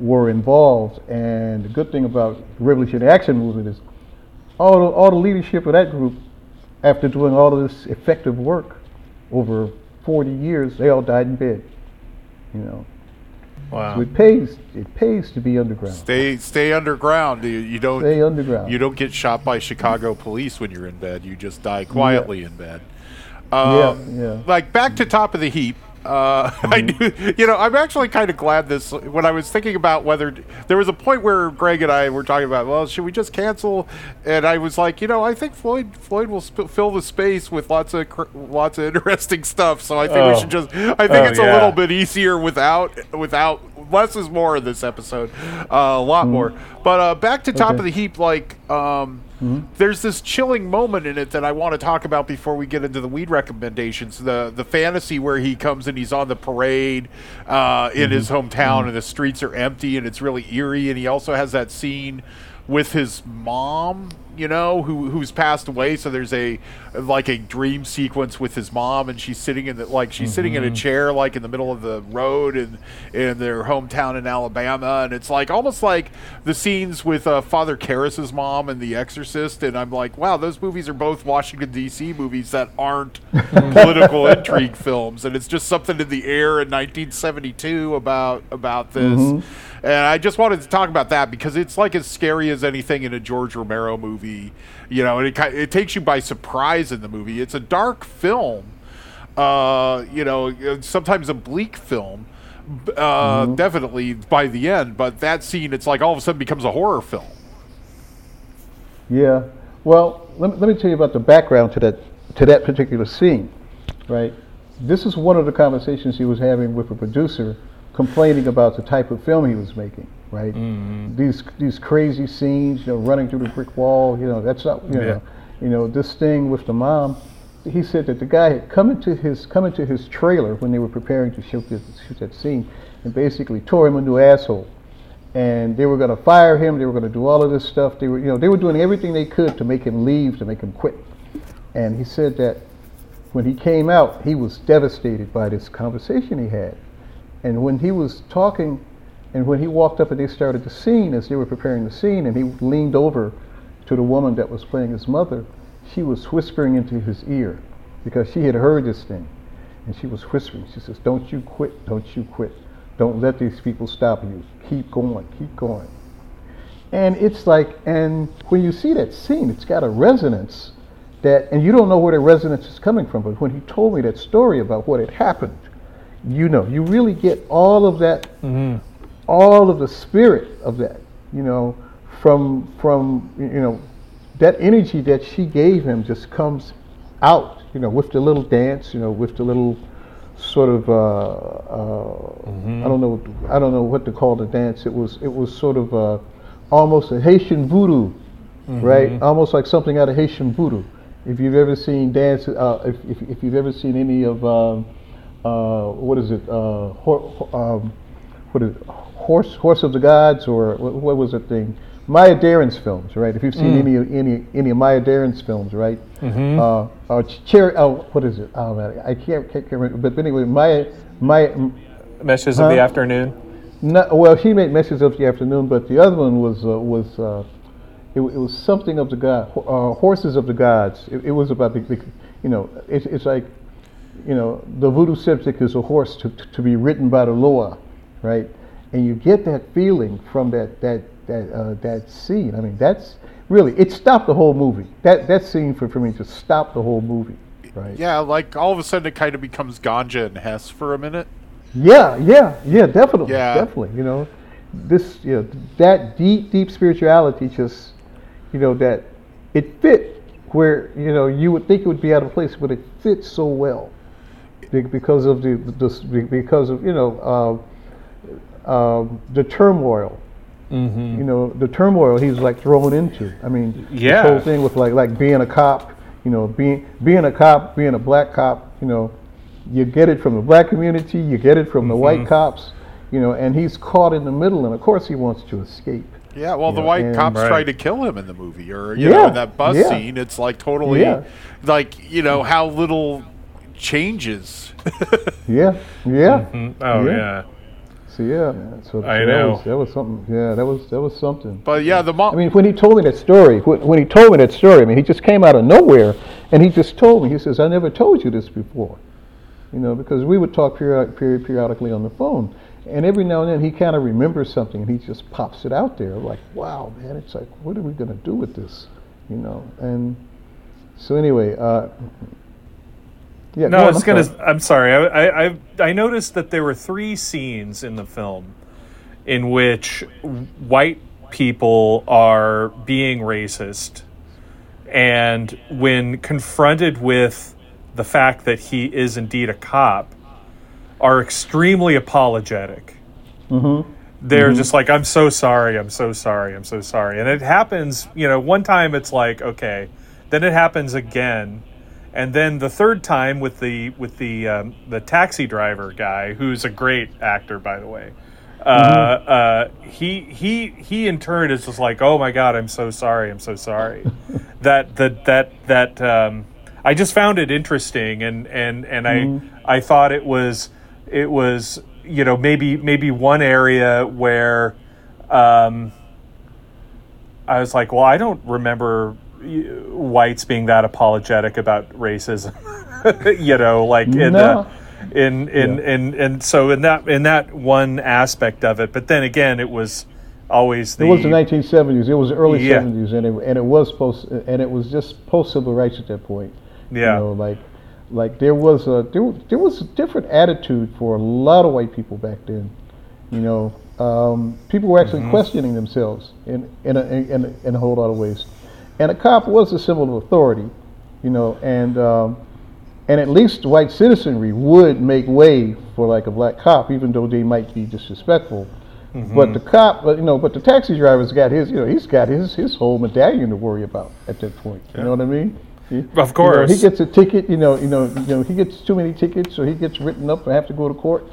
were involved. And the good thing about the Revolutionary Action Movement is all the, all the leadership of that group, after doing all of this effective work over 40 years, they all died in bed. You know, so it pays it pays to be underground. Stay stay underground. You, you don't Stay underground. you don't get shot by Chicago police when you're in bed. You just die quietly in bed. Um, Yeah, yeah. Like back to top of the heap. Uh, I Mm-hmm. do, you know, I'm actually kind of glad this. When I was thinking about whether there was a point where Greg and I were talking about, well, should we just cancel? And I was like, you know, I think Floyd Floyd will sp- fill the space with lots of cr- lots of interesting stuff. So I think we Oh. should just. I think Oh, it's a little bit easier without without less is more in this episode, uh, a lot more. But uh, back to top Okay. of the heap, like um, there's this chilling moment in it that I want to talk about before we get into the weed recommendations. The the fantasy where he comes and he's on the parade uh, in his hometown and the streets are empty and it's really eerie. And he also has that scene with his mom, you know, who who's passed away. So there's a like a dream sequence with his mom, and she's sitting in the like she's sitting in a chair like in the middle of the road in in their hometown in Alabama, and it's like almost like the scenes with uh, Father Karras's mom and The Exorcist, and I'm like, wow, those movies are both Washington D.C. movies that aren't political intrigue films, and it's just something in the air in 1972 about about this. And I just wanted to talk about that because it's like as scary as anything in a George Romero movie, you know, and it it takes you by surprise in the movie. It's a dark film, uh, you know, sometimes a bleak film, uh, definitely by the end. But that scene, it's like all of a sudden becomes a horror film. Yeah. Well, let me, let me tell you about the background to that to that particular scene, right? This is one of the conversations he was having with a producer, complaining about the type of film he was making, right? Mm-hmm. These these crazy scenes, you know, running through the brick wall, you know, that's not, you know, you know, this thing with the mom. He said that the guy had come into his come into his trailer when they were preparing to shoot this, shoot that scene, and basically tore him a new asshole and they were going to fire him. They were going to do all of this stuff. They were, you know, they were doing everything they could to make him leave, to make him quit. And he said that when he came out, he was devastated by this conversation he had. And when he was talking, and when he walked up and they started the scene, as they were preparing the scene, and he leaned over to the woman that was playing his mother, she was whispering into his ear because she had heard this thing. And she was whispering. She says, Don't you quit, don't you quit. Don't let these people stop you. Keep going, keep going. And it's like, and when you see that scene, it's got a resonance that, and you don't know where the resonance is coming from, but when he told me that story about what had happened, you know, you really get all of that, mm-hmm. All of the spirit of that, you know, from, from, you know, that energy that she gave him just comes out, you know, with the little dance, you know, with the little sort of uh, uh, I don't know I don't know what to call the dance. It was it was sort of uh, almost a Haitian voodoo, right? Almost like something out of Haitian voodoo. If you've ever seen dance, uh, if, if if you've ever seen any of um, uh, what is it, uh, hor- um, what is it, horse horse of the gods or what, what was that thing? Maya Deren's films, right? If you've seen any of any any of Maya Deren's films, right? Uh, uh, Cherry, oh, what is it? Oh man, I can't, can't remember. But anyway, Maya Maya. Meshes of the afternoon. No, well, she made Meshes of the Afternoon, but the other one was uh, was uh, it, it was something of the god, uh, horses of the gods. It, it was about the, the you know, it's it's like, you know, the voodoo septic is a horse to, to, to be ridden by the Loa, right? And you get that feeling from that that that uh, that scene. I mean, that's really it stopped the whole movie. That that scene for, for me just stopped the whole movie, right? Yeah, like all of a sudden it kind of becomes Ganja and Hess for a minute. Yeah, yeah, yeah, definitely, Yeah. definitely. You know, this, you know, that deep, deep spirituality just, you know, that it fit where you know you would think it would be out of place, but it fits so well because of the, the because of you know uh, um the turmoil. Mm-hmm. You know, the turmoil he's like thrown into. I mean, Yeah. this whole thing with like like being a cop. You know, being being a cop, being a black cop. You know, you get it from the black community, you get it from the white mm-hmm. cops, you know, and he's caught in the middle, and of course he wants to escape. Yeah, well, the Yeah, white and- cops Right. try to kill him in the movie, or you know, Yeah, in that bus yeah. scene, it's like totally, Yeah. like you know how little changes. Yeah, yeah. Mm-hmm. Oh Yeah. Yeah. So yeah, man. So, so I that know. was that was something. Yeah, that was that was something. but yeah, the mom. I mean, when he told me that story, when, when he told me that story, I mean, he just came out of nowhere, and he just told me. He says, "I never told you this before," you know, because we would talk period, period, periodically on the phone, and every now and then he kind of remembers something, and he just pops it out there. Like, wow, man, it's like, what are we gonna do with this, you know? And so anyway, uh, yeah. No, go I was I'm gonna. sorry. I'm sorry. I, I I I noticed that there were three scenes in the film in which white people are being racist, and when confronted with the fact that he is indeed a cop, are extremely apologetic. Mm-hmm. They're mm-hmm. just like, "I'm so sorry. I'm so sorry. I'm so sorry," and it happens. You know, one time it's like, okay, then it happens again and then the third time with the with the um, the taxi driver guy, who's a great actor by the way, uh, uh, he he he in turn is just like, oh my god, I'm so sorry, I'm so sorry. that that that that um, I just found it interesting, and and and I I thought it was it was you know maybe maybe one area where um, I was like, well, I don't remember whites being that apologetic about racism. you know, like in No. uh, in in, in and so in that in that one aspect of it. But then again, it was always the It was the 1970s. It was the early Yeah. 70s, and it, and it was post and it was just post civil rights at that point. Yeah. You know, like like there was a there, there was a different attitude for a lot of white people back then. You know, um, people were Mm-hmm. actually questioning themselves in in a, in, in a whole lot of ways, and a cop was a symbol of authority. You know, and um, and at least white citizenry would make way for like a black cop, even though they might be disrespectful. Mm-hmm. But the cop, but you know, but the taxi driver's got his, you know, he's got his his whole medallion to worry about at that point. You know what I mean? He- Of you know, course. he gets a ticket. You know, you know, you know, he gets too many tickets, so he gets written up and have to go to court.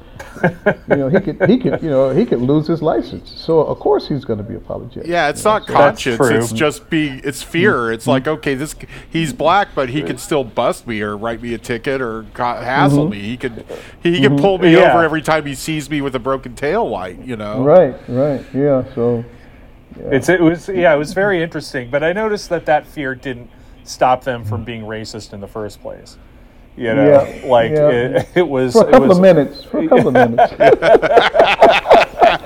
you know, he could, he could, you know, he could lose his license. So of course he's going to be apologetic. Yeah, it's not That's conscience. true. It's just be. It's fear. Mm-hmm. It's like okay, this he's black, but he could still bust me or write me a ticket or co- hassle mm-hmm. me. He could he could mm-hmm. pull me Yeah. over every time he sees me with a broken tail light. You know. Right, right, yeah. So It's it was yeah, it was very interesting. But I noticed that that fear didn't stop them from mm. being racist in the first place. You know, Yeah, like yeah. It, it was for a couple was of minutes, for a couple of minutes.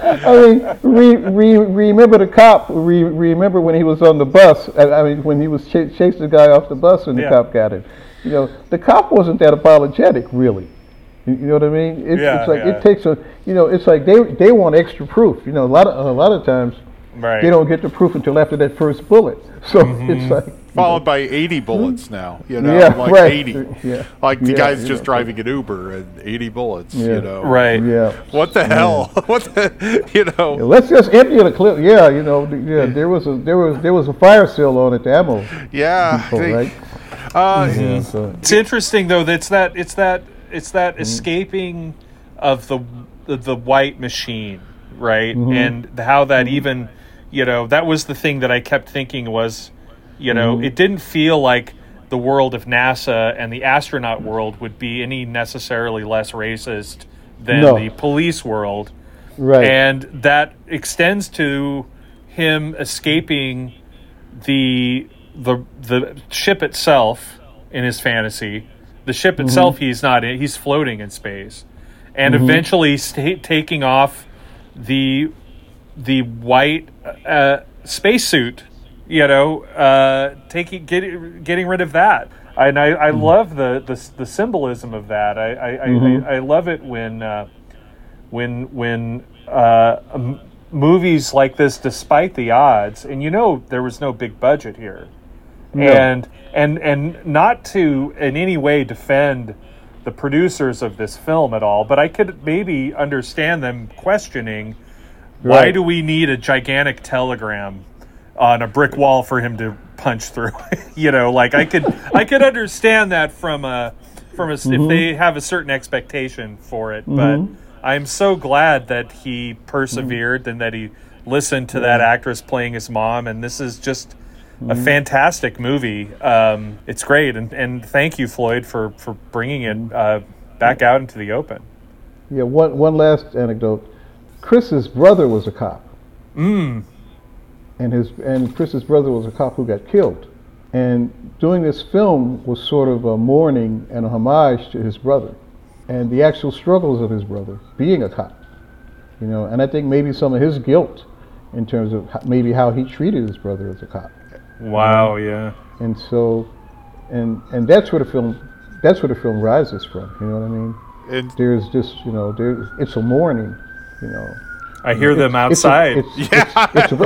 I mean, re, re, remember the cop? Re, remember when he was on the bus? I, I mean, when he was ch- chasing the guy off the bus and the Yeah. cop got him. You know, the cop wasn't that apologetic, really. You, know what I mean? It, Yeah, it's like yeah. it takes a, you know, it's like they they want extra proof. You know, a lot of a lot of times right. they don't get the proof until after that first bullet. So it's mm-hmm. like Followed by 80 bullets hmm? now. You know, Yeah, like right. 80. Uh, yeah. Like the Yeah, guy's you just driving an Uber and 80 bullets. Yeah. You know. right. yeah. What the hell? What the? You know. Let's just empty the clip. Yeah, you know, yeah. There was a there was there was a fire seal on it. The ammo, Yeah. oh, they- right? uh, Yeah, so It's interesting though. That's that. It's that. It's that mm-hmm. escaping of the the, the white machine, right? Mm-hmm. And how that mm-hmm. even, you know, that was the thing that I kept thinking was, you know, it didn't feel like the world of NASA and the astronaut world would be any necessarily less racist than No. the police world. right. and that extends to him escaping the the the ship itself in his fantasy. The ship itself, he's not in; he's floating in space, and eventually sta taking off the the white uh, spacesuit. You know, uh, taking getting getting rid of that. And I, I love the, the the symbolism of that. I I, I, I love it when uh, when when uh, m- movies like this, despite the odds, and you know there was no big budget here, and and and not to in any way defend the producers of this film at all, but I could maybe understand them questioning why do we need a gigantic telegram on a brick wall for him to punch through? you know, like I could I could understand that from a from a s if they have a certain expectation for it, but I'm so glad that he persevered and that he listened to that actress playing his mom, and this is just. A fantastic movie. Um, it's great, and, and thank you, Floyd, for, for bringing it uh, back out into the open. yeah, one one last anecdote. Chris's brother was a cop. Mm. And his and Chris's brother was a cop who got killed. And doing this film was sort of a mourning and a homage to his brother, and the actual struggles of his brother being a cop. You know, and I think maybe some of his guilt in terms of maybe how he treated his brother as a cop. Wow, yeah. and so and and that's where the film that's where the film rises from you know what i mean there's just you know there it's a mourning you know I hear them It's a- outside. it's, it's, it's a-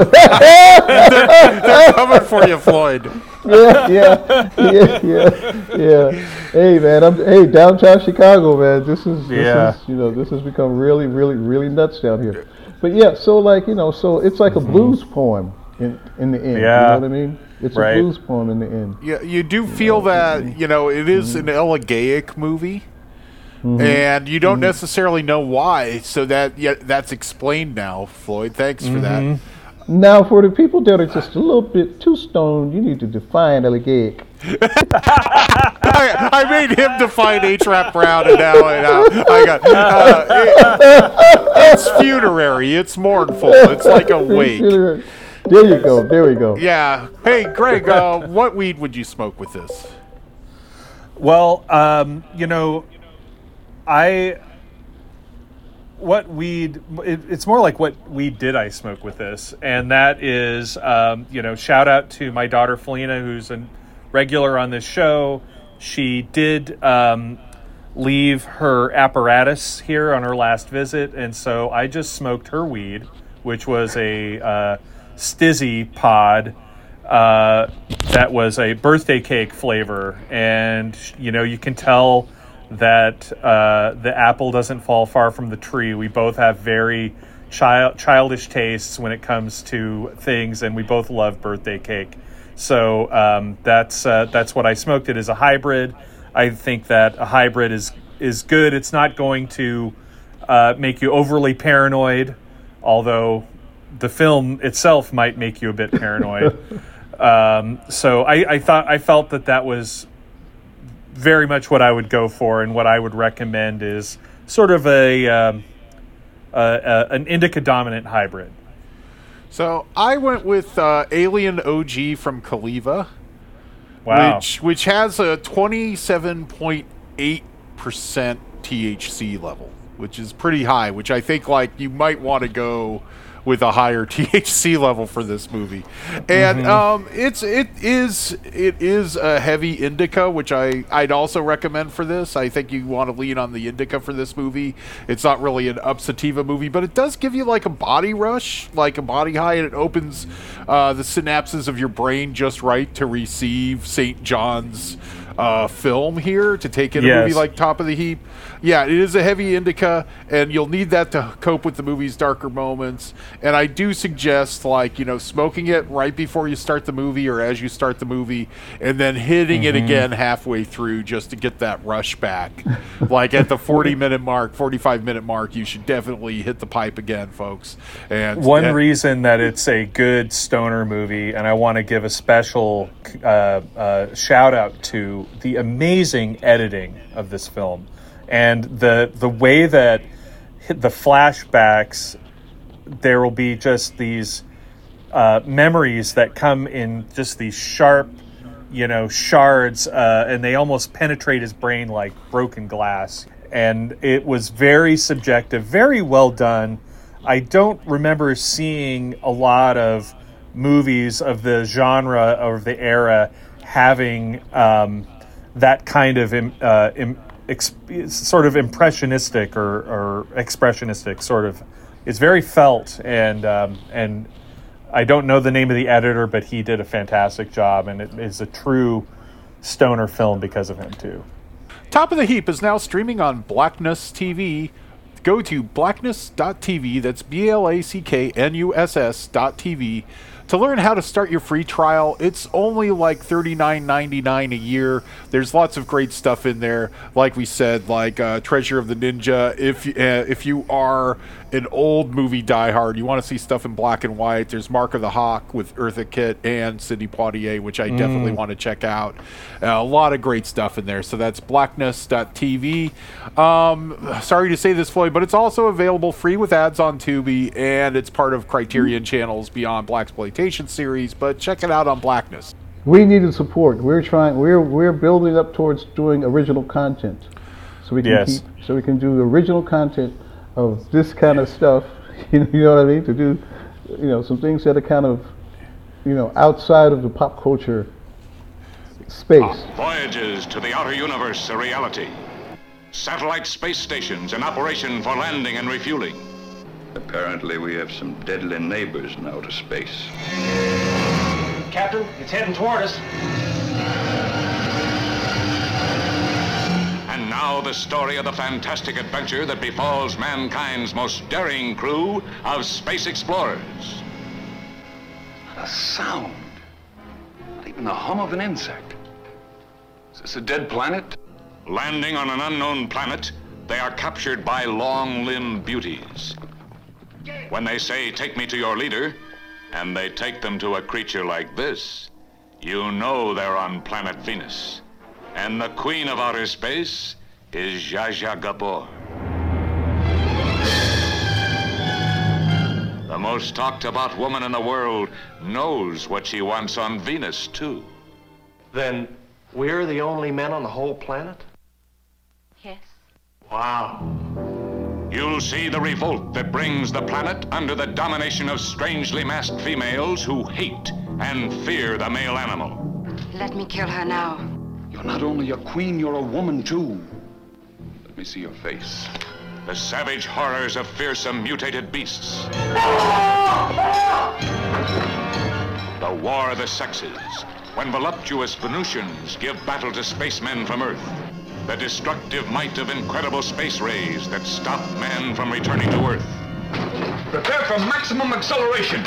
coming for you, Floyd. yeah, yeah, yeah, yeah, yeah. Hey, man, I'm hey downtown Chicago, man. This is this Yeah. is you know this has become really, really, really nuts down here. But yeah, so like you know, so it's like a blues poem in in the end. Mm-hmm. Yeah. You know what I mean? It's Right. a blues poem in the end. Yeah, you do feel that you know it is an Mm-hmm. elegiac movie, and you don't necessarily know why. So that yeah, that's explained now, Floyd. Thanks for that. Now, for the people that are just a little bit too stoned, you need to define elegate. I, I made him define H. Rap Brown, and now, and now I got. Uh, it- it's funerary. It's mournful. It's like a wake. There you go. There we go. Yeah. Hey, Greg. Uh, what weed would you smoke with this? Well, um, you know, I what weed it, it's more like what weed did I smoke with this, and that is um, you know shout out to my daughter Felina who's a regular on this show. She did um, leave her apparatus here on her last visit, and so I just smoked her weed, which was a uh, STIIIZY pod uh, that was a birthday cake flavor, and you know you can tell that uh, the apple doesn't fall far from the tree. We both have very child childish tastes when it comes to things, and we both love birthday cake. So um, that's uh, that's what I smoked. It is a hybrid. I think that a hybrid is is good. It's not going to uh, make you overly paranoid, although the film itself might make you a bit paranoid. um, so I, I thought I felt that that was very much what I would go for, and what I would recommend is sort of a, um, a, a an indica dominant hybrid. So I went with uh, Alien OG from Kaliva, Wow. which which has a twenty seven point eight percent THC level, which is pretty high. Which I think like you might want to go with a higher THC level for this movie, and um, it's it is it is a heavy indica, which I I'd also recommend for this. I think you want to lean on the indica for this movie. It's not really an up sativa movie, but it does give you like a body rush, like a body high, and it opens uh, the synapses of your brain just right to receive St. John's uh, film here to take in a movie like Top of the Heap. Yeah, it is a heavy indica, and you'll need that to cope with the movie's darker moments. And I do suggest, like, you know, smoking it right before you start the movie or as you start the movie, and then hitting it again halfway through just to get that rush back. like at the 40 minute mark, 45 minute mark, you should definitely hit the pipe again, folks. And One and- reason that it's a good stoner movie, and I want to give a special uh, uh, shout out to the amazing editing of this film, and the the way that the flashbacks, there will be just these uh, memories that come in just these sharp, you know, shards, uh, and they almost penetrate his brain like broken glass. And it was very subjective, very well done. I don't remember seeing a lot of movies of the genre of the era having um, that kind of uh, sort of impressionistic or, or expressionistic sort of. It's very felt and um, and I don't know the name of the editor, but he did a fantastic job, and it is a true stoner film because of him too. Top of the Heap is now streaming on Blacknuss TV. Go to blacknuss.tv, that's B L A C K N U S TV, to learn how to start your free trial. It's only like $39.99 a year. There's lots of great stuff in there. Like we said, like uh, Treasure of the Ninja. If, uh, if you are an old movie Die Hard. you want to see stuff in black and white, there's Mark of the Hawk with Eartha Kitt and Sidney Poitier, which I definitely want to check out. Uh, a lot of great stuff in there. So that's blacknuss.tv. Um, sorry to say this, Floyd, but it's also available free with ads on Tubi, and it's part of Criterion Channel's Beyond Blaxploitation series. But check it out on Blacknuss. We needed support. We're trying. We're we're building up towards doing original content, so we can Yes. keep, so we can do original content of this kind of stuff. You know, you know what I mean? To do, you know, some things that are kind of, you know, outside of the pop culture space. Voyages to the outer universe a reality. Satellite space stations in operation for landing and refueling. Apparently, we have some deadly neighbors in outer space. Captain, it's heading toward us. Now the story of the fantastic adventure that befalls mankind's most daring crew of space explorers. Not a sound. Not even the hum of an insect. Is this a dead planet? Landing on an unknown planet, they are captured by long limbed beauties. When they say, Take me to your leader, and they take them to a creature like this, you know they're on planet Venus. And the queen of outer space is Zsa Zsa Gabor. The most talked about woman in the world knows what she wants on Venus, too. Then we're the only men on the whole planet? Yes. Wow. You'll see the revolt that brings the planet under the domination of strangely masked females who hate and fear the male animal. Let me kill her now. You're not only a queen, you're a woman too. Me see your face. The savage horrors of fearsome mutated beasts. The War of the Sexes, when voluptuous Venusians give battle to spacemen from Earth. The destructive might of incredible space rays that stop man from returning to Earth. Prepare for maximum acceleration.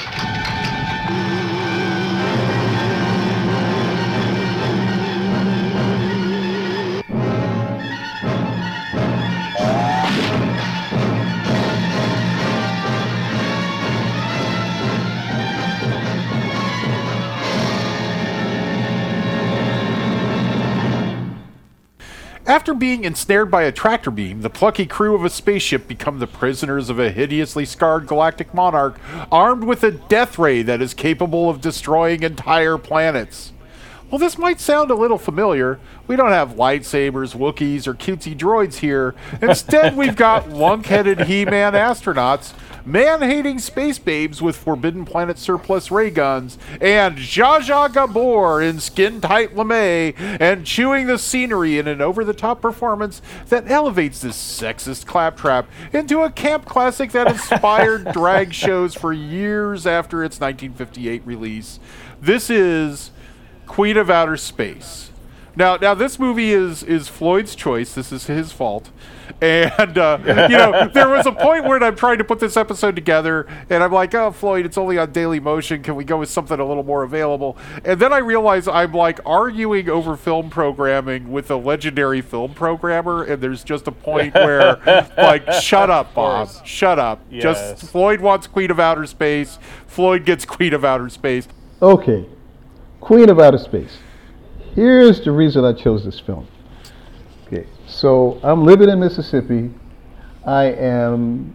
After being ensnared by a tractor beam, the plucky crew of a spaceship become the prisoners of a hideously scarred galactic monarch armed with a death ray that is capable of destroying entire planets. Well, this might sound a little familiar. We don't have lightsabers, Wookiees, or cutesy droids here. Instead, we've got lunk headed He Man astronauts, man hating space babes with Forbidden Planet surplus ray guns, and Zsa Zsa Gabor in skin tight lame and chewing the scenery in an over the top performance that elevates this sexist claptrap into a camp classic that inspired drag shows for years after its 1958 release. This is Queen of Outer Space. Now, now this movie is is Floyd's choice. This is his fault, and uh, you know there was a point where I'm trying to put this episode together, and I'm like, oh Floyd, it's only on Dailymotion. Can we go with something a little more available? And then I realize I'm like arguing over film programming with a legendary film programmer, and there's just a point where like, shut up, Bob, shut up. Yes. Just Floyd wants Queen of Outer Space. Floyd gets Queen of Outer Space. Okay, Queen of Outer Space. Here's the reason I chose this film. Okay, so I'm living in Mississippi. I am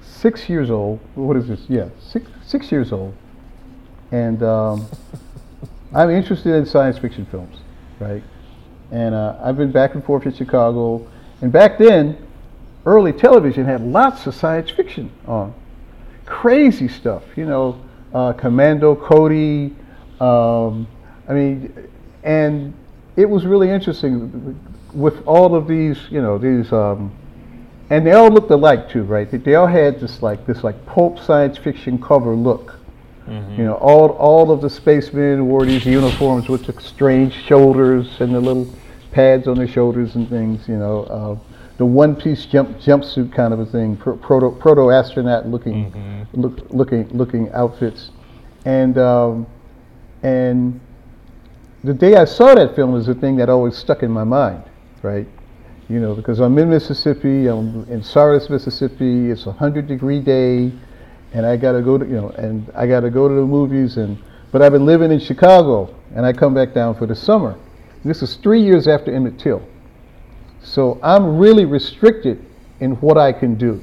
six years old. What is this? Yeah, six six years old, and um, I'm interested in science fiction films, right? And uh, I've been back and forth to Chicago, and back then, early television had lots of science fiction on, crazy stuff. You know, uh, Commando Cody. Um, I mean, and it was really interesting with all of these, you know, these, um, and they all looked alike too, right? They, they all had this like this like pulp science fiction cover look. You know, all all of the spacemen wore these uniforms with the strange shoulders and the little pads on their shoulders and things. You know, uh, the one-piece jump jumpsuit kind of a thing, pro- proto proto astronaut looking look, looking looking outfits, and um, and the day I saw that film is the thing that always stuck in my mind, right? You know, because I'm in Mississippi, I'm in Sardis, Mississippi. It's a hundred degree day, and I gotta go to you know, and I gotta go to the movies. And but I've been living in Chicago, and I come back down for the summer. This is three years after Emmett Till, so I'm really restricted in what I can do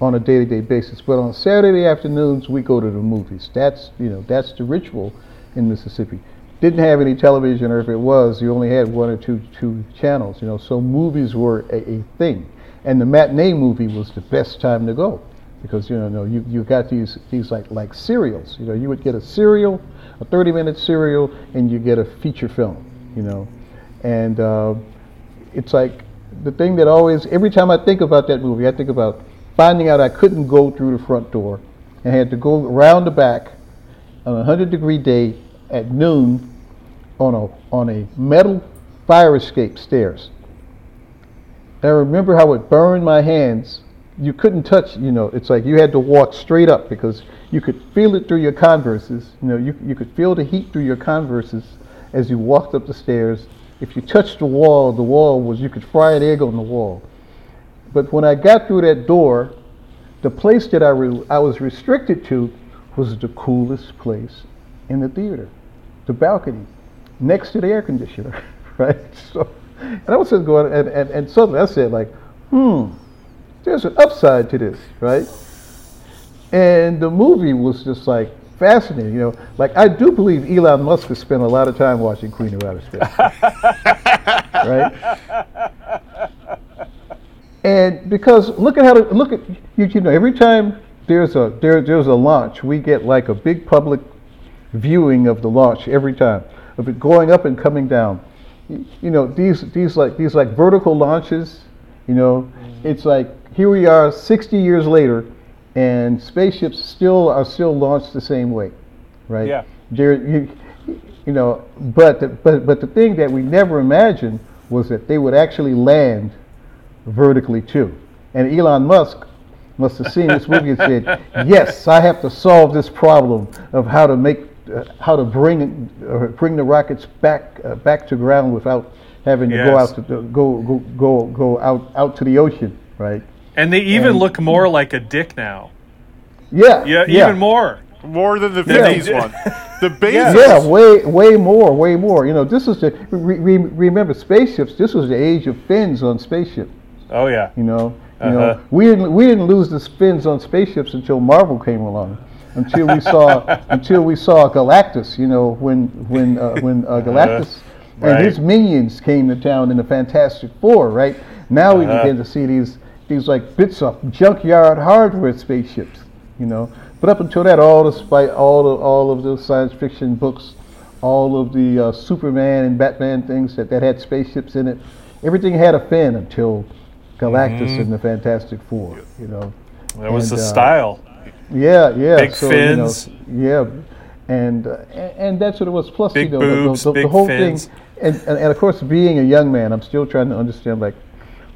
on a day-to-day basis. But on Saturday afternoons, we go to the movies. That's you know, that's the ritual in Mississippi didn't have any television, or if it was, you only had one or two two channels. You know, so movies were a, a thing, and the matinee movie was the best time to go because you know you you got these these like like serials. You know, you would get a serial, a 30-minute serial, and you get a feature film. You know, and uh, it's like the thing that always every time I think about that movie, I think about finding out I couldn't go through the front door and had to go around the back on a 100 degree day at noon on a on a metal fire escape stairs. I remember how it burned my hands. You couldn't touch, you know, it's like you had to walk straight up because you could feel it through your converses. You know, you, you could feel the heat through your converses as you walked up the stairs. If you touched the wall, the wall was, you could fry an egg on the wall. but when I got through that door, the place that I, re- I was restricted to was the coolest place in the theater, the balcony, next to the air conditioner, right? So, and I was just going, and, and, and suddenly I said, like, hmm, there's an upside to this, right? And the movie was just like fascinating, you know. Like I do believe Elon Musk has spent a lot of time watching Queen of Outer Space, right? And because look at how to look at you, you know every time there's a there, there's a launch, we get like a big public viewing of the launch every time of it going up and coming down. You, know these these like these like vertical launches. You know, mm-hmm. it's like here we are 60 years later, and spaceships still are still launched the same way, right? Yeah. There, you, you know, but the, but but the thing that we never imagined was that they would actually land vertically too. And Elon Musk must have seen this movie and said, "Yes, I have to solve this problem of how to make, uh, how to bring uh, bring the rockets back uh, back to ground without having to go out to the, go go go go out out to the ocean, right? And they even And- look more like a dick now. Yeah, Yeah, yeah. even more. More than the Yeah. one. The base. Yeah, way, way more, way more. You know, this is the re, re, remember spaceships. This was the age of fins on spaceship. Oh yeah. You know, you Uh-huh. know, we didn't we didn't lose the fins on spaceships until Marvel came along. Until we saw until we saw Galactus. You know, when when uh, when uh, Galactus Right. and his minions came to town in the Fantastic Four. Right now we Uh-huh. begin to see these these like bits of junkyard hardware spaceships. You know, but up until that, all the spy, all the all of the science fiction books, all of the uh, Superman and Batman things that, that had spaceships in it, everything had a fin until Galactus Mhm. and the Fantastic Four. You know, That was And, the uh, style. Yeah, yeah. Big so, you know, fins. yeah, and uh, and and that's what it was. Plus, Big you know, the- the- the, the, big whole fins. thing, and, and and of course, being a young man, I'm still trying to understand like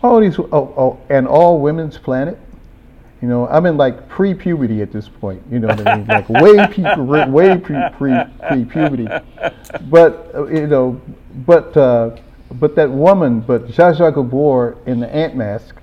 all these oh, oh and all women's planet. You know, I'm in like pre-puberty at this point. You know what I mean? Like way pre, way pre pre pre-puberty. But uh, you know, but uh, but that woman, but Zsa Zsa Gabor in the ant mask,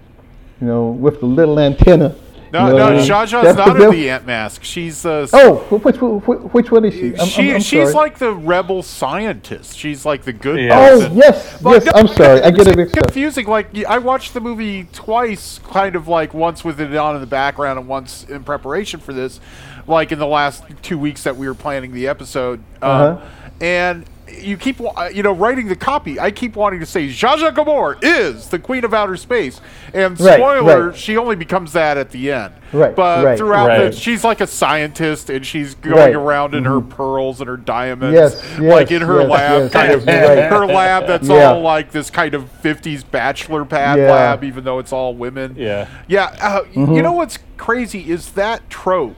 you know, with the little antenna. No, you know no, mean? Zsa Zsa's not in the Ant Mask. She's uh, Oh, which which, which one is she? I'm, she I'm, I'm she's sorry. like the rebel scientist. She's like the good. Yeah. Oh person. yes, But yes. no, I'm sorry, I get it it's mixed up. confusing. Like I watched the movie twice, kind of like once with it on in the background and once in preparation for this, like in the last two weeks that we were planning the episode. Um, Uh-huh. And you keep, uh, you know, writing the copy. I keep wanting to say Zsa Zsa Gabor is the Queen of Outer Space, and Right, spoiler, right. she only becomes that at the end. Right, But right, throughout right. the, she's like a scientist, and she's going Right. around in her pearls and her diamonds, Yes, like in her yes, lab, yes, kind yes, of right. her lab that's Yeah. all like this kind of 50s bachelor pad Yeah. lab, even though it's all women. Yeah. Yeah. Uh, Mm-hmm. You know what's crazy is that trope,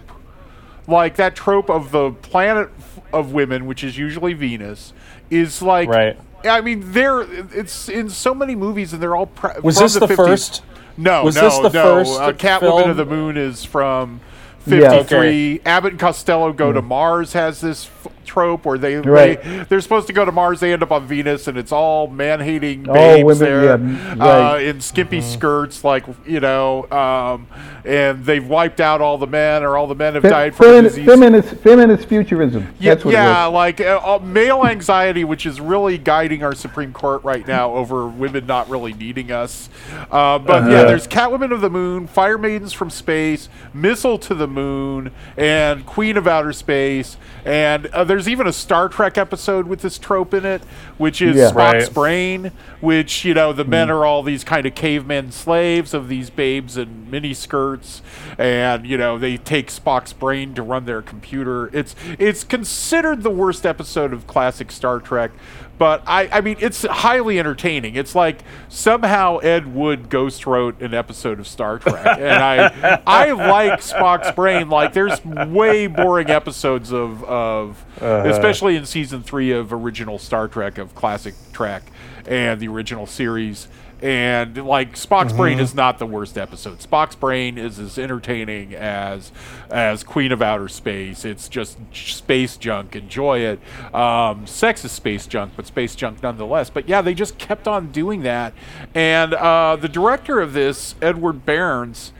like that trope of the planet of women, which is usually Venus, is like. Right. I mean, there it's in so many movies, and they're all. Pre- Was this the 50s. first? No, Was no, this the no. first uh, Catwoman film? of the Moon is from Yeah. 53. Abbott and Costello go to Mars has this trope where they, Right. they they're supposed to go to Mars, they end up on Venus, and it's all man-hating All babes women, there yeah, mm, uh, in skimpy skirts, like you know, um, and they've wiped out all the men, or all the men have Fe- died from feminist, disease. feminist, feminist futurism. Yeah, That's what yeah it like uh, uh, male anxiety, which is really guiding our Supreme Court right now over women not really needing us. Uh, but yeah, Uh-huh. there's Catwoman of the Moon, Fire Maidens from Space, Missile to the Moon, and Queen of Outer Space. And uh, there's even a Star Trek episode with this trope in it, which is Yeah. Spock's Right. brain, which, you know, the Mm. men are all these kind of cavemen slaves of these babes in mini skirts. And, you know, they take Spock's brain to run their computer. It's it's considered the worst episode of classic Star Trek. But I, I mean, it's highly entertaining. It's like somehow Ed Wood ghost wrote an episode of Star Trek, and I, I like Spock's brain. Like, there's way boring episodes of, of uh-huh. especially in season three of original Star Trek of classic Trek and the original series. And like Spock's brain is not the worst episode. Spock's brain is as entertaining as as Queen of Outer Space. It's just space junk. Enjoy it. Um, sex is space junk, but space junk nonetheless. But yeah, they just kept on doing that. And uh, the director of this, Edward Bernds,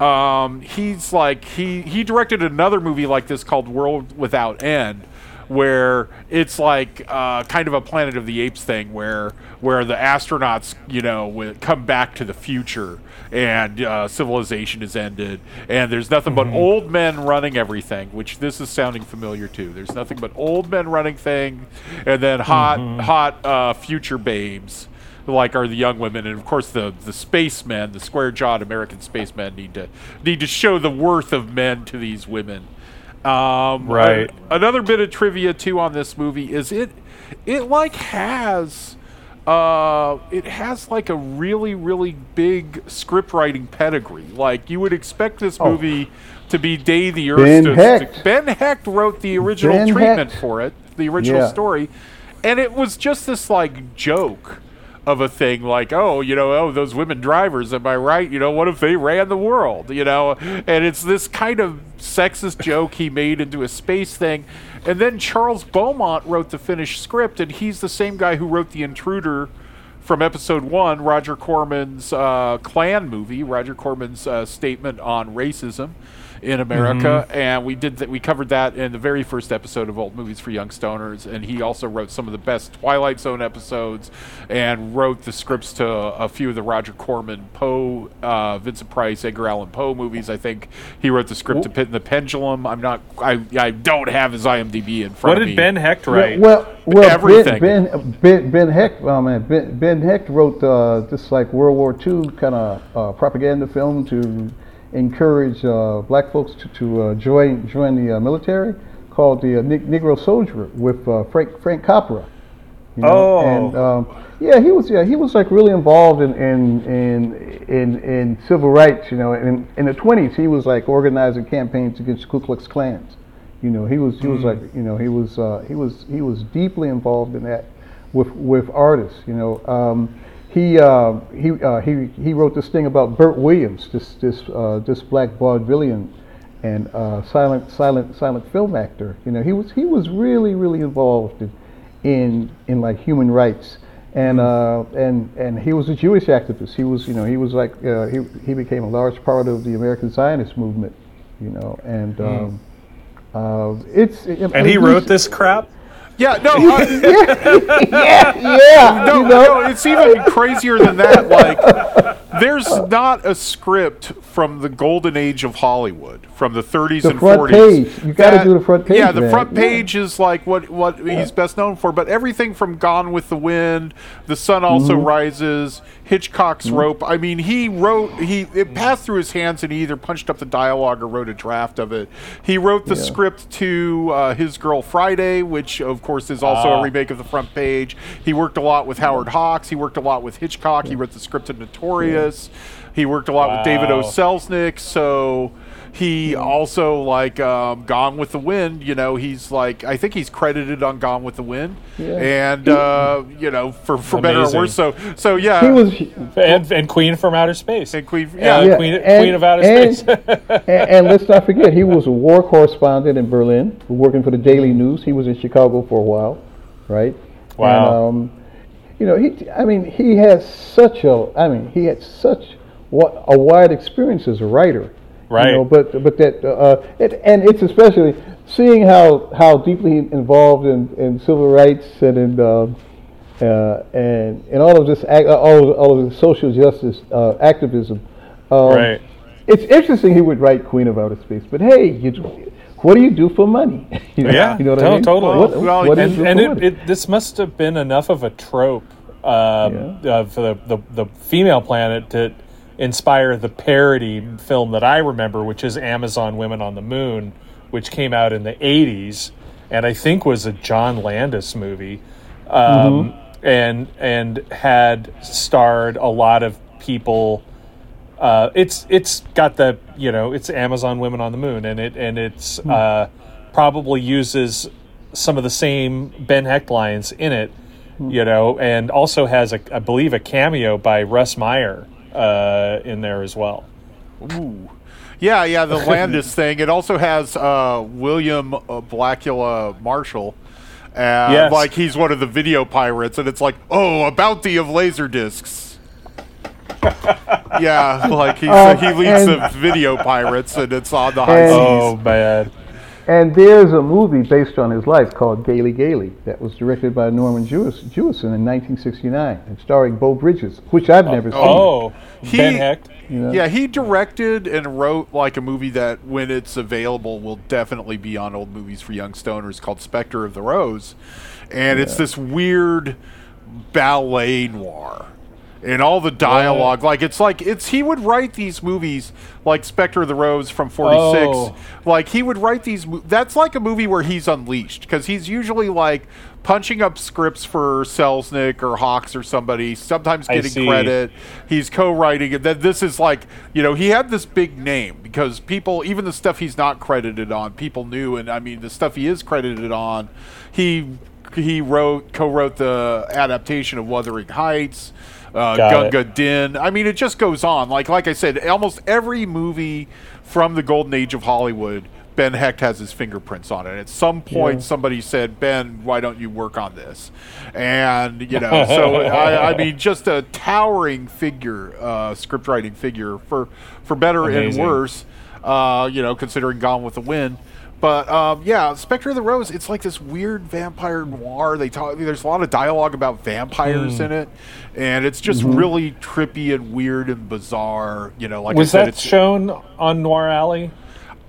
um, he's like he he directed another movie like this called World Without End, where it's like uh, kind of a Planet of the Apes thing, where where the astronauts you know come back to the future and uh, civilization is ended, and there's nothing but old men running everything, which this is sounding familiar too. There's nothing but old men running thing, and then hot hot uh, future babes like are the young women, and of course the the spacemen, the square jawed American spacemen need to need to show the worth of men to these women. Um, Right. a- another bit of trivia too on this movie is it it like has uh it has like a really really big script writing pedigree. Like you would expect this movie to be Day the Earth. Ben to- Hecht. Ben Hecht wrote the original Ben treatment Hecht. for it, the original Yeah. story, and it was just this like joke of a thing like oh you know oh those women drivers am i right? You know what if they ran the world? You know and it's this kind of sexist joke he made into a space thing. And then charles beaumont wrote the finished script and he's the same guy who wrote the intruder from episode one roger corman's uh, clan movie roger corman's uh, statement on racism in America, and we did that. We covered that in the very first episode of Old Movies for Young Stoners, and he also wrote some of the best Twilight Zone episodes, and wrote the scripts to a few of the Roger Corman, Poe, uh, Vincent Price, Edgar Allan Poe movies. I think he wrote the script to Pit in the Pendulum. I'm not. I I don't have his IMDb in front of you. What of did me. Ben Hecht write? Well, well, Everything. Ben, ben, ben, ben Hecht, oh man, ben, ben Hecht wrote uh, this like World War II kind of uh, propaganda film to encourage uh, black folks to, to uh, join join the uh, military, called the uh, Negro Soldier with uh, Frank Frank Capra. You Oh. and um, yeah, he was yeah he was like really involved in in in in, in civil rights. You know, in in the twenties he was like organizing campaigns against Ku Klux Klans. You know, he was he was like you know he was uh, he was he was deeply involved in that with with artists. You know, um, he uh, he uh, he he wrote this thing about Bert Williams, this this uh, this black vaudevillian and uh, silent silent silent film actor. You know, he was he was really really involved in in, in like human rights. And uh, and and he was a Jewish activist. He was, you know, he was like uh, he he became a large part of the American Zionist movement, you know. And um, uh, it's and he wrote this crap. Yeah, no, uh, yeah, yeah. no, you know? no, it's even crazier than that. Like, there's not a script from the golden age of Hollywood, from the 30s The and front 40s. page. You gotta do the front page, Yeah, the man. front Yeah. page is like what what he's best known for. But everything from Gone with the Wind, The Sun Also Mm-hmm. Rises, Hitchcock's Rope. I mean, he wrote he it passed through his hands, and he either punched up the dialogue or wrote a draft of it. He wrote the Yeah. script to uh, His Girl Friday, which of course is also Ah. a remake of the front page. He worked a lot with Howard Hawks. He worked a lot with Hitchcock. He wrote the script to Notorious. He worked a lot with David O. Selznick. So he also like um, Gone with the Wind. You know, he's like I think he's credited on Gone with the Wind, Yeah. and uh, you know for for better or worse. So so yeah, He was And, and Queen from Outer Space. and Queen, Yeah, yeah, Yeah, Queen, and- Queen of Outer and- Space. and, and let's not forget, he was a war correspondent in Berlin, working for the Daily News. He was in Chicago for a while, right? Wow. And, um, you know, he. I mean, he has such a. I mean, he had such what a wide experience as a writer. Right. You know, but but that uh, it, and it's especially seeing how how deeply involved in, in civil rights and in um, uh, and and all of this all of, all of the social justice uh, activism. Um, Right. It's interesting he would write Queen of Outer Space, but hey, you, what do you do for money? you know, Yeah, you know what to- I mean? totally. What, Well, what and and it, it, this must have been enough of a trope um, of the, the, the female planet to inspire the parody film that I remember, which is Amazon Women on the Moon, which came out in the 80s and I think was a John Landis movie. Um, and and had starred a lot of people uh, it's it's got the you know it's Amazon Women on the Moon, and it and it's uh, probably uses some of the same Ben Hecht lines in it, you know, and also has a, I believe, a cameo by Russ Meyer uh, in there as well. Ooh. Yeah, yeah, the Landis thing. It also has uh, William uh, Blackula Marshall. And Yes. Like he's one of the video pirates, and it's like, oh, a bounty of laser discs. yeah, like he's, Um, he leads the video pirates, and it's on the high seas. Oh, bad. And there's a movie based on his life called Gaily Gaily that was directed by Norman Jewison in 1969 and starring Beau Bridges, which I've never oh, seen. Oh, He- Ben Hecht. you know? Yeah, he directed and wrote like a movie that, when it's available, will definitely be on old movies for young stoners called Spectre of the Rose, and it's this weird ballet noir. And all the dialogue, oh. like it's like it's he would write these movies like Spectre of the Rose from '46. Oh. Like he would write these. That's like a movie where he's unleashed because he's usually like punching up scripts for Selznick or Hawks or somebody. Sometimes getting credit. He's co-writing it. Then this is like you know he had this big name because people even the stuff he's not credited on people knew and I mean the stuff he is credited on he he wrote co-wrote the adaptation of Wuthering Heights. Uh, Got Gunga it. Din. I mean, it just goes on. Like like I said, almost every movie from the golden age of Hollywood, Ben Hecht has his fingerprints on it. At some point, somebody said, "Ben, why don't you work on this?" And you know, so I, I mean, just a towering figure, uh, script writing figure for for better Amazing. and worse. Uh, you know, considering Gone with the Wind. But um, yeah, Spectre of the Rose. It's like this weird vampire noir. They talk. There's a lot of dialogue about vampires Hmm. in it, and it's just really trippy and weird and bizarre. You know, like Was I said, that it's, shown on Noir Alley?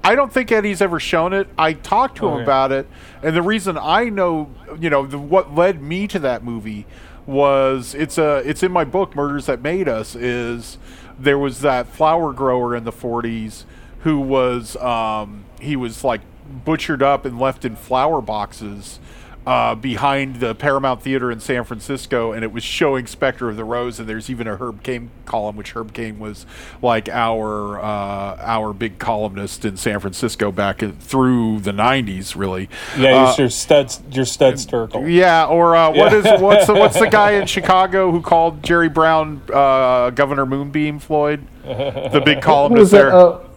I don't think Eddie's ever shown it. I talked to him Okay. about it, and the reason I know, you know, the, what led me to that movie was it's a it's in my book Murders That Made Us. Is there was that flower grower in the '40s who was um, he was like butchered up and left in flower boxes. Uh, behind the Paramount Theater in San Francisco, and it was showing Spectre of the Rose. And there's even a Herb Caen column, which Herb Caen was like our uh, our big columnist in San Francisco back in, through the '90s, really. Yeah, Uh, your studs, your studs Terkel. yeah, or uh, what is what's the, what's the guy in Chicago who called Jerry Brown uh, Governor Moonbeam Floyd, the big columnist that? there?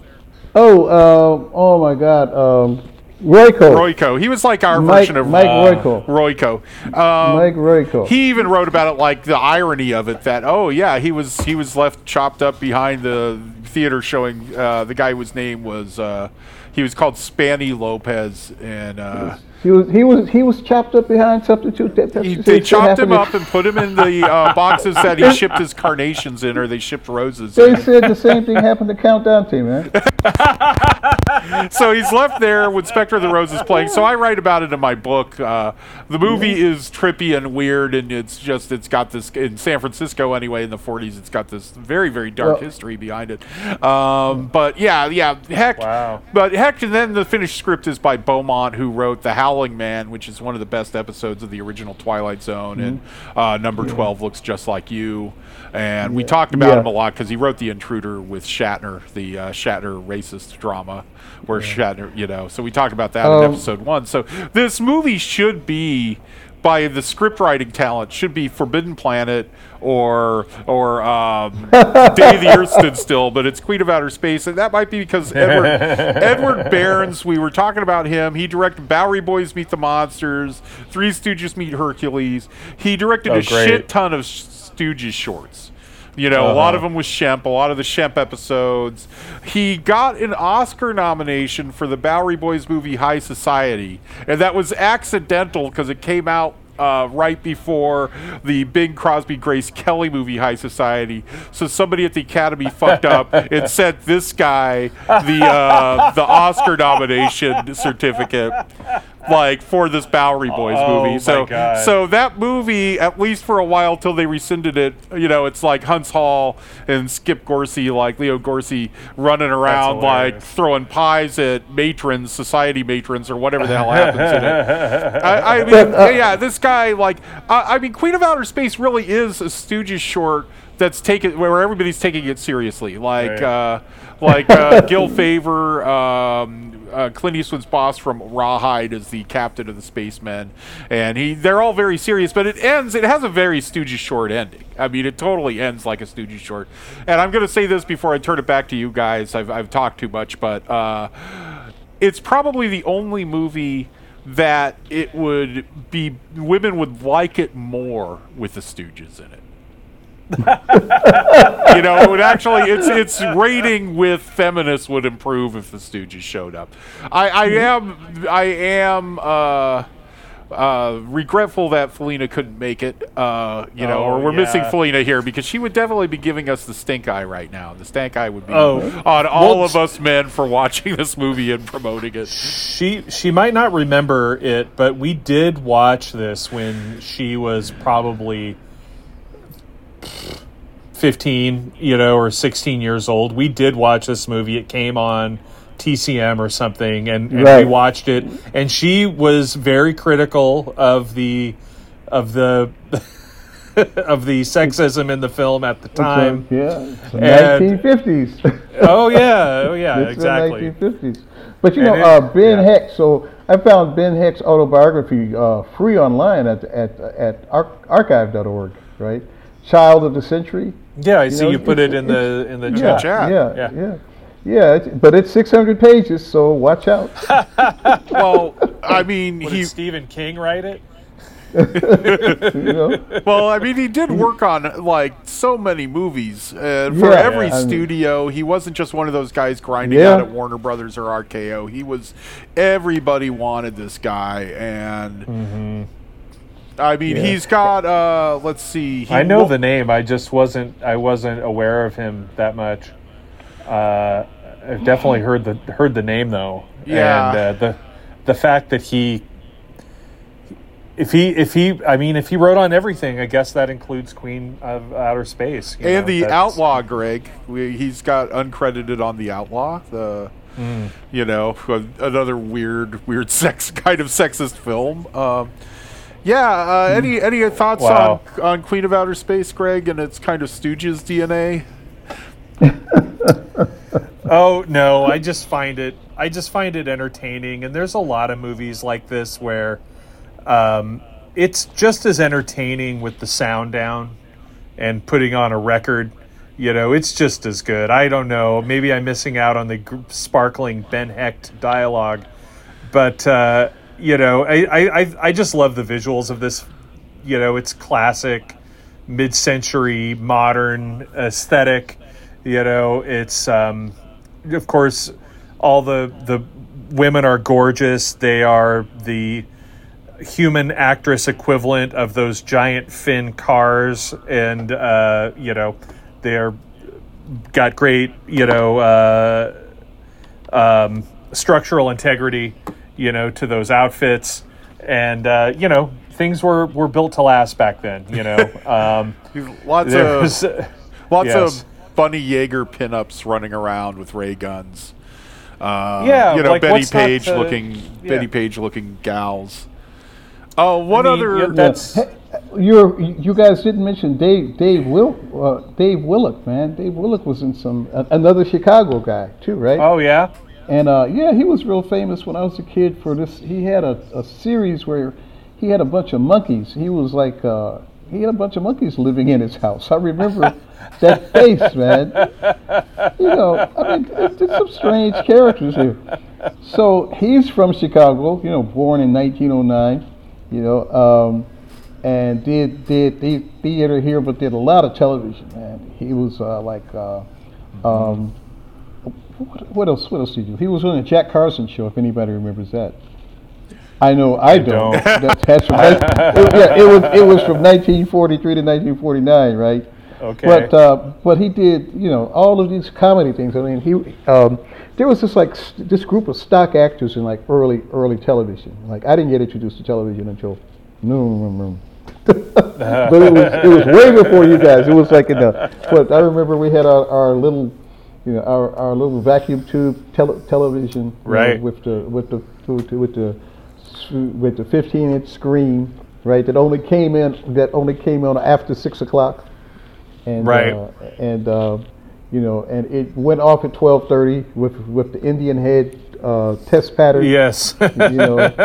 Oh, uh, oh my God, um, Royko. Royko. He was like our Mike, version of Mike uh, Royko. Royko. Um, Mike Royko. He even wrote about it, like the irony of it. That oh yeah, he was he was left chopped up behind the theater showing uh, the guy whose name was uh, he was called Spanny Lopez, and uh, He was he was he was chopped up behind something too. That, that's he, they chopped him up and put him in the uh, boxes that he shipped his carnations in, or they shipped roses. They in. said the same thing happened to Countdown Team, man. so he's left there when Spectre of the Roses playing. So I write about it in my book. Uh, the movie is trippy and weird, and it's just it's got this in San Francisco anyway in the 40s. It's got this very very dark Well- history behind it. Um, but yeah, yeah, Hecht. Wow. But Hecht, and then the finished script is by Beaumont, who wrote The Howling Man, which is one of the best episodes of the original Twilight Zone, and uh, number 12 looks just like you. And we talked about Yeah. him a lot because he wrote The Intruder with Shatner, the uh, Shatner racist drama, where Shatner, you know. So we talked about that in Um, episode one. So this movie should be, by the script writing talent, should be Forbidden Planet or or um, Day the Earth Stood Still, but it's Queen of Outer Space, and that might be because Edward Edward Bernds. We were talking about him. He directed Bowery Boys Meet the Monsters, Three Stooges Meet Hercules. He directed Oh, a great. shit ton of Stooges shorts. You know, a lot of them was Shemp, a lot of the Shemp episodes. He got an Oscar nomination for the Bowery Boys movie High Society, and that was accidental because it came out uh, right before the Bing Crosby Grace Kelly movie High Society. So somebody at the Academy fucked up and sent this guy the uh, the Oscar nomination certificate. Like for this Bowery Boys Oh, movie, my so God. so that movie, at least for a while till they rescinded it, you know, it's like Huntz Hall and Skip Gorcey, like Leo Gorcey, running around like throwing pies at matrons, society matrons, or whatever the hell happens in it. I, I mean, yeah, this guy, like, I, I mean, Queen of Outer Space really is a Stooges short that's taken where everybody's taking it seriously, like, Right. uh, like uh, Gil Favor. Um, uh, Clint Eastwood's boss from Rawhide is the captain of the spacemen, and he they're all very serious. But it ends. It has a very Stooges short ending. I mean, it totally ends like a Stooges short. And I'm going to say this before I turn it back to you guys. I've I've talked too much, but uh, it's probably the only movie that it would be women would like it more with the Stooges in it. You know, it would actually its its rating with feminists would improve if the Stooges showed up. I, I am I am uh, uh, regretful that Felina couldn't make it. Uh, you know, Oh, or we're missing. Felina here because she would definitely be giving us the stink eye right now. The stank eye would be Oh. on all Well, of us men for watching this movie and promoting it. She she might not remember it, but we did watch this when she was probably fifteen, you know, or sixteen years old. We did watch this movie. It came on TCM or something, and, and we watched it. And she was very critical of the of the of the sexism in the film at the time. So, yeah, And- 1950s. Oh yeah, oh yeah, It's exactly. 1950s. But you know, it- uh, Ben yeah. Hecht. So I found Ben Hecht's autobiography uh, free online at at at ar- archive.org. Right, Child of the Century. Yeah, I see know, you put it in the in the Yeah, chat. yeah, Yeah. yeah, yeah. it's, but it's 600 pages, so watch out. Well, I mean, What, he Stephen King write it? you know. well, I mean, he did work on like so many movies uh, for Yeah, every yeah, I mean- studio. He wasn't just one of those guys grinding Yeah. out at Warner Brothers or RKO. He was everybody wanted this guy, and Mm-hmm. I mean, Yeah. he's got. uh Let's see. He I know the name. I just wasn't. I wasn't aware of him that much. Uh, I've definitely heard the heard the name though. Yeah. And uh, the the fact that he. If he, if he, I mean, if he wrote on everything, I guess that includes Queen of Outer Space you and know, the Outlaw, Greg. We, he's got uncredited on the Outlaw. The Mm. you know another weird, weird sex kind of sexist film. Um, yeah. Uh, any any thoughts Wow. on on Queen of Outer Space, Greg, and its kind of Stooges DNA? Oh no, I just find it I just find it entertaining and there's a lot of movies like this where um, it's just as entertaining with the sound down and putting on a record. You know, it's just as good. I don't know. Maybe I'm missing out on the sparkling Ben Hecht dialogue, but uh, you know, I, I I- just love the visuals of this. You know, it's classic, mid-century, modern aesthetic. You know, it's um, of course all the the women are gorgeous. They are the human actress equivalent of those giant fin cars, and uh, you know they're got great you know uh, um, structural integrity, you know, to those outfits, and uh, you know things were were built to last back then. You know, um, Lots of was- lots yes. of Bunny Yeager pinups running around with ray guns. Uh, Yeah, you know like, Betty Page to- looking yeah. Betty Page looking gals. Oh, what I mean, other? yeah, that's You're, you guys didn't mention Dave Dave Will uh, Dave Willock, man. Dave Willock was in some a- another Chicago guy too, right? oh yeah. And uh, yeah, he was real famous when I was a kid for this. He had a, a series where he had a bunch of monkeys. He was like uh, he had a bunch of monkeys living in his house. I remember that face, man. You know, I mean, there's there's some strange characters here. So he's from Chicago, you know, born in 1909, you know, um, and did did did theater here, but did a lot of television, man. He was uh, like. Uh, um, what, else? What else did he do? He was on the Jack Carson show. If anybody remembers that, I know I, don't. don't. That, that's from, it, yeah, it was it was from 1943 to 1949, right? Okay. But uh, but he did you know all of these comedy things. I mean he um, there was this like st- this group of stock actors in like early early television. Like I didn't get introduced to television until no but it was it was way before you guys. It was like in the what I remember we had our, our little you know our, our little vacuum tube tele- television you know, with the with the with the with the, s- with the 15 inch screen right that only came in that only came on after six o'clock and Right. uh, and uh, you know and it went off at 12:30 with with the Indian head uh, test pattern. Yes. you know,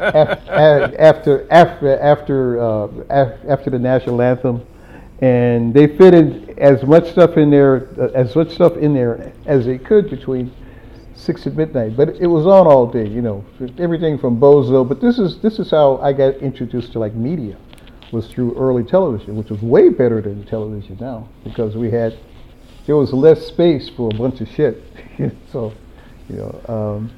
af- after after after uh, after the national anthem, and they fitted as much stuff in there uh, as much stuff in there as they could between six and midnight. But it was on all day. You know, everything from Bozo. But this is this is how I got introduced to like media, was through early television, which was way better than television now because we had there was less space for a bunch of shit. so, you know, um,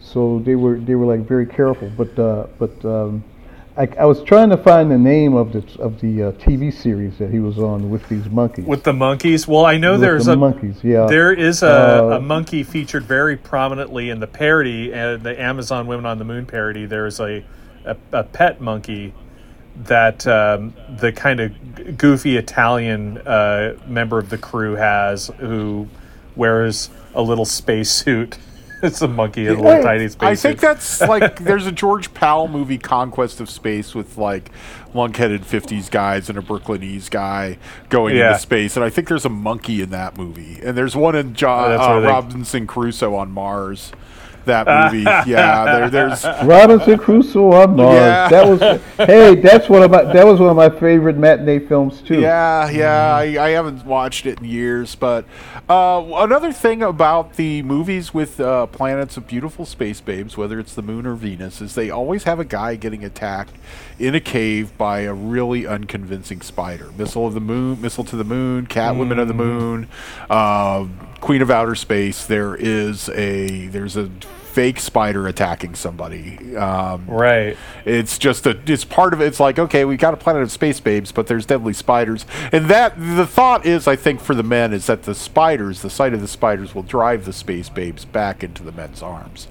so they were they were like very careful. But uh, but um, I, I was trying to find the name of the of the uh, TV series that he was on with these monkeys. With the monkeys. Well, I know With there's the a monkeys, yeah. There is a, Uh, a monkey featured very prominently in the parody, uh, the Amazon Women on the Moon parody. There's a a, a pet monkey that um, the kind of goofy Italian uh, member of the crew has, who wears a little spacesuit. It's a monkey in a little tiny spacesuit. I think that's like there's a George Pal movie, Conquest of Space, with like lunk-headed '50s guys and a Brooklynese guy going Yeah. into space, and I think there's a monkey in that movie, and there's one in Oh, John that's uh, Robinson Crusoe on Mars. That movie, yeah. There, there's Robinson Crusoe on Mars. Yeah. That was hey, that's one of my that was one of my favorite matinee films too. Yeah, yeah. I, I haven't watched it in years, but uh, another thing about the movies with uh, planets of beautiful space babes, whether it's the moon or Venus, is they always have a guy getting attacked in a cave by a really unconvincing spider. Missile of the moon, missile to the moon, Catwoman of the moon, uh, Queen of Outer Space. There is a there's a fake spider attacking somebody. Um, right. it's just a it's part of it. It's like okay, we got a planet of space babes, but there's deadly spiders, and that the thought is, I think, for the men is that the spiders, the sight of the spiders, will drive the space babes back into the men's arms,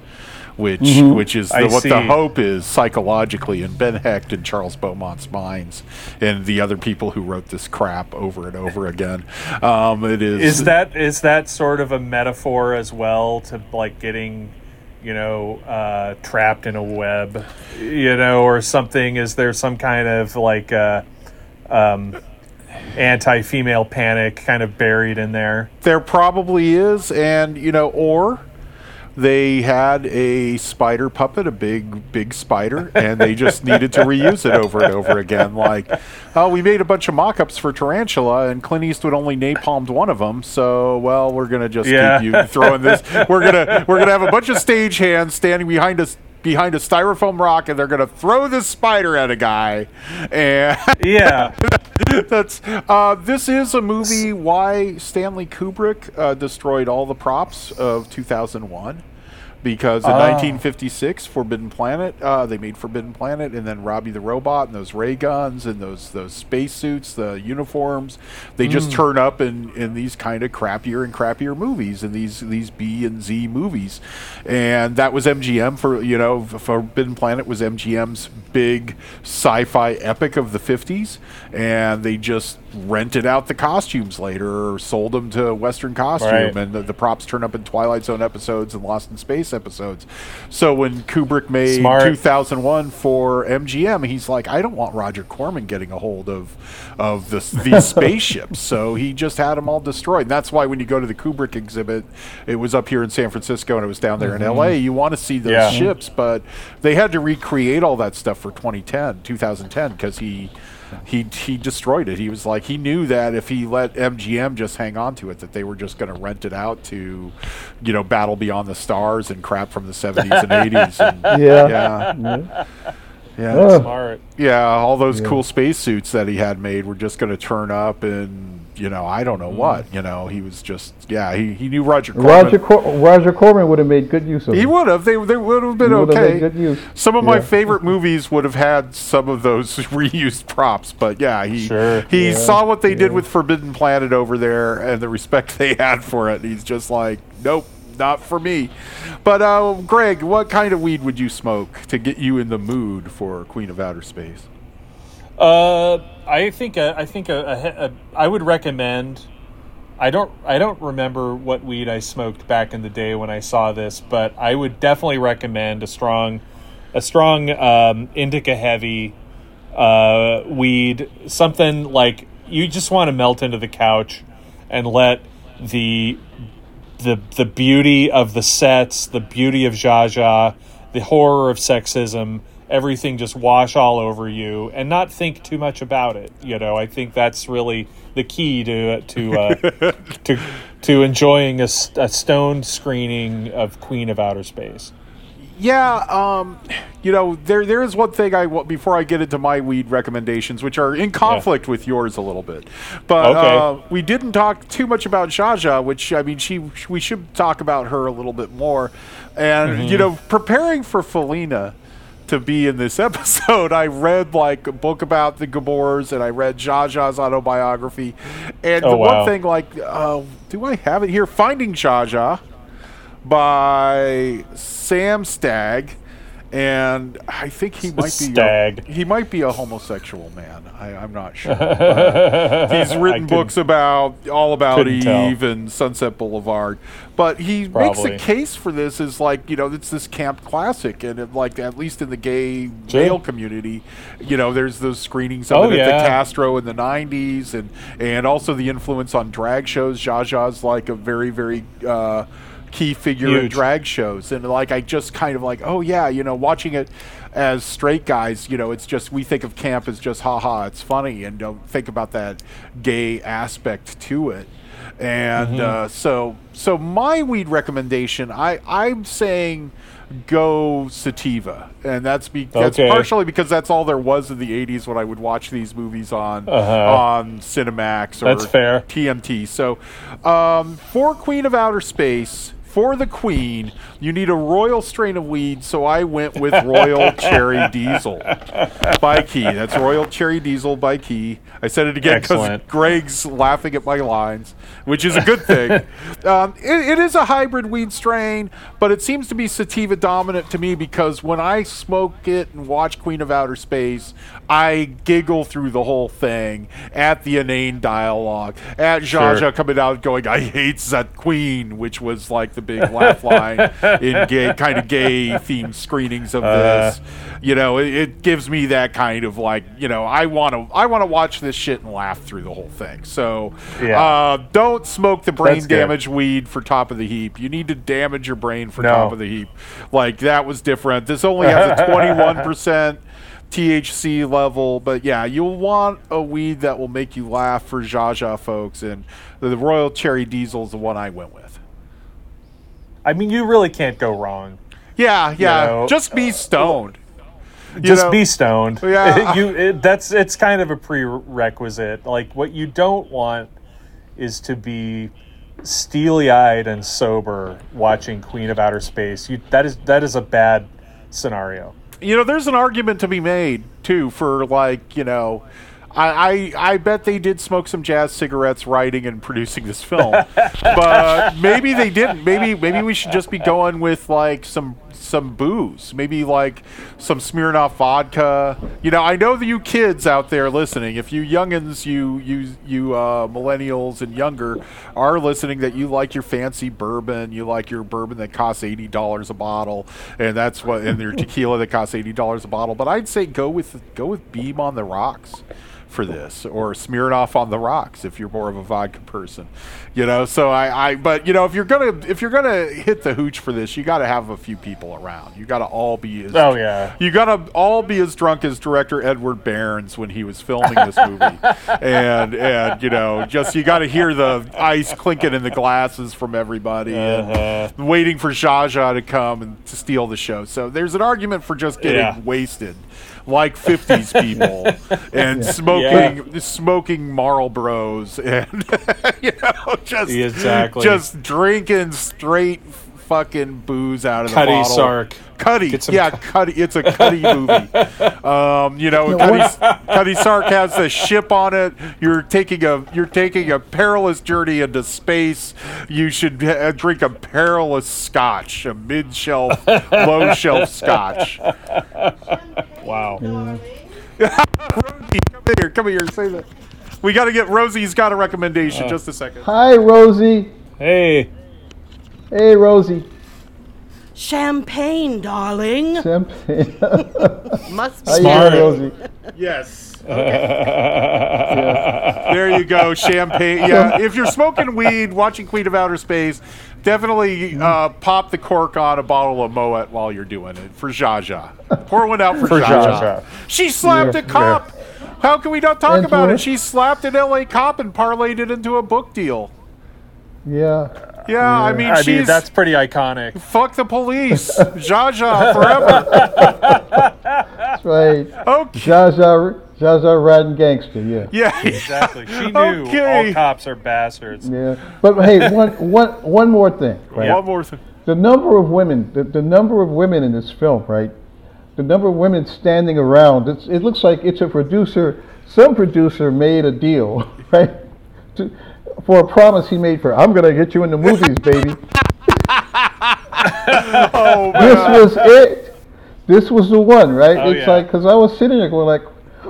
which Mhm. which is the, what the hope is psychologically in Ben Hecht and Charles Beaumont's minds, and the other people who wrote this crap over and over again. Um, it is Is that is that sort of a metaphor as well to like getting, you know, uh, trapped in a web, you know, or something? Is there some kind of like uh, um, anti-female panic kind of buried in there? There probably is, and you know, or they had a spider puppet, a big, big spider, and they just needed to reuse it over and over again. Like, oh, we made a bunch of mock-ups for Tarantula, and Clint Eastwood only napalmed one of them. So, well, we're gonna just Yeah. keep you throwing this. We're gonna we're gonna have a bunch of stage hands standing behind us. Behind a styrofoam rock, and they're gonna throw this spider at a guy, and Yeah. that's uh, this is a movie why Stanley Kubrick uh, destroyed all the props of 2001 because in Ah. 1956 Forbidden Planet uh, they made Forbidden Planet and then Robbie the robot and those ray guns and those those spacesuits the uniforms they just Mm. turn up in in these kind of crappier and crappier movies and these these B and Z movies and that was MGM for you know Forbidden Planet was MGM's big sci-fi epic of the 50s and they just rented out the costumes later or sold them to Western Costume Right. and the, the props turn up in Twilight Zone episodes and Lost in Space episodes. So when Kubrick made Smart. 2001 for MGM, he's like, I don't want Roger Corman getting a hold of of this, these spaceships. So he just had them all destroyed. And that's why when you go to the Kubrick exhibit, it was up here in San Francisco and it was down there in Mhm. LA. You want to see those Yeah. ships, but they had to recreate all that stuff for 2010, 2010, because he. He, he destroyed it. He was like he knew that if he let MGM just hang on to it, that they were just going to rent it out to, you know, Battle Beyond the Stars and crap from the 70s and 80s. And, Yeah. yeah, Yeah. yeah, Oh. Smart. yeah. All those Yeah. cool spacesuits that he had made were just going to turn up and you know I don't know what. You know, he was just yeah. He, he knew Roger. Corman. Roger Cor- Roger Corman would have made good use of He would have. They, they would have been He would okay. made good use. Some of my favorite movies would have had some of those reused props, but yeah, he Sure. he Yeah, saw what they did with Forbidden Planet over there and the respect they had for it. He's just like, nope, not for me. But uh, Greg, what kind of weed would you smoke to get you in the mood for Queen of Outer Space? Uh, I think a, I think a, a, I would recommend. I don't I don't remember what weed I smoked back in the day when I saw this, but I would definitely recommend a strong, a strong um, indica heavy uh, weed. Something like you just want to melt into the couch and let the the the beauty of the sets, the beauty of Zsa, the horror of sexism, everything just wash all over you, and not think too much about it. You know, I think that's really the key to to uh, to to enjoying a stoned screening of Queen of Outer Space. Yeah, um, you know, there there is one thing I before I get into my weed recommendations, which are in conflict with yours a little bit, but Okay. uh, we didn't talk too much about Zsa, which I mean, she we should talk about her a little bit more, and you know, preparing for Felina to be in this episode, I read like a book about the Gabors and I read Zsa Zsa's autobiography, and Oh, the wow. one thing like, uh, do I have it here? Finding Zsa Zsa by Sam Staggs, and I think he might be. A, he might be a homosexual man. I, I'm not sure. he's written books about all about couldn't tell. Eve and Sunset Boulevard, but he makes Probably. the case for this is like you know it's this camp classic, and it, like at least in the gay Sure. male community, you know there's those screenings of Oh, it at yeah. the Castro in the '90s, and and also the influence on drag shows. Zsa Zsa's like a very very uh, key figure in drag shows, and like I just kind of like oh yeah, you know watching it as straight guys, you know it's just we think of camp as just haha, it's funny, and don't think about that gay aspect to it. And Mm-hmm. uh, so, so my weed recommendation, I I'm saying go sativa, and that's be that's Okay. partially because that's all there was in the '80s when I would watch these movies on Uh-huh. on Cinemax or That's fair. TMT. So, um, for Queen of Outer Space. For the Queen, you need a royal strain of weed, so I went with Royal Cherry Diesel by Key. That's Royal Cherry Diesel by Key. I said it again because Greg's laughing at my lines, which is a good thing. um, it, it is a hybrid weed strain, but it seems to be sativa dominant to me because when I smoke it and watch Queen of Outer Space, I giggle through the whole thing at the inane dialogue, at Zsa Sure. Zsa coming out going, "I hate that queen," which was like the big laugh line in gay kind of gay themed screenings of Uh. this. You know, it, it gives me that kind of like, you know, I want to I want to watch this shit and laugh through the whole thing. So, Yeah. uh, don't smoke the brain That's good. damage weed for top of the heap. You need to damage your brain for No. top of the heap. Like that was different. This only has a 21% THC level, but yeah, you'll want a weed that will make you laugh for Zsa Zsa folks, and the Royal Cherry Diesel is the one I went with. I mean, you really can't go wrong. Yeah, yeah, know, just be uh, stoned. You Just know? be stoned. Yeah. you it, that's it's kind of a prerequisite. Like what you don't want is to be steely-eyed and sober watching Queen of Outer Space. You that is that is a bad scenario. you know, there's an argument to be made too for like, you know, I, I I bet they did smoke some jazz cigarettes writing and producing this film, but maybe they didn't. Maybe maybe we should just be going with like some some booze, maybe like some Smirnoff vodka. You know, I know that you kids out there listening, if you youngins, you you you uh, millennials and younger are listening, that you like your fancy bourbon, you like your bourbon that costs eighty dollars a bottle, and that's what, and your tequila that costs eighty dollars a bottle. But I'd say go with go with Beam on the rocks for this or Smirnoff on the rocks if you're more of a vodka person you know? So I, I but you know if you're gonna if you're gonna hit the hooch for this you got to have a few people around. You got to all be as Oh, yeah. you got to all be as drunk as director Edward Bernds when he was filming this movie. And and you know just you got to hear the ice clinking in the glasses from everybody and uh-huh. waiting for Zsa Zsa to come and to steal the show. So there's an argument for just getting Yeah. wasted like 50s people and smoking smoking Marlboros and you know just Exactly. just drinking straight fucking booze out of Cutty the bottle. Sark. Cutty, yeah, cu- Cutty. It's a Cutty movie. Um, you know, Cutty, Cutty Sark has a ship on it. You're taking a you're taking a perilous journey into space. You should uh, drink a perilous Scotch, a mid shelf, low shelf Scotch. Wow. Rosie, come here, come here, say that. We got to get Rosie's got a recommendation. Uh. Just a second. Hi, Rosie. Hey. Hey, Rosie. Champagne, darling. Champagne. Must How be. you doing, Rosie? Yes. There you go, champagne. Yeah, if you're smoking weed, watching Queen of Outer Space, definitely uh, pop the cork on a bottle of Moet while you're doing it for Zsa Zsa. Pour one out for, For Zsa Zsa Zsa. Zsa. She slapped Yeah, a cop. How can we not talk And about for- it? She slapped an LA cop and parlayed it into a book deal. Yeah. Yeah, I mean, I she's mean, that's pretty iconic. fuck the police, Zsa Zsa forever. That's right. Okay. Zsa Zsa, Zsa Zsa riding gangster, yeah. Yeah, Exactly. She knew Okay. all cops are bastards. Yeah. But hey, one, one, one more thing, right? One more thing. The number of women, the, the number of women in this film, right? The number of women standing around, it's, it looks like it's a producer, some producer made a deal, right? To, for a promise he made for, I'm going to get you in the movies, baby. Oh this man. was it. This was the one, right? Oh, it's yeah. like because I was sitting there going like,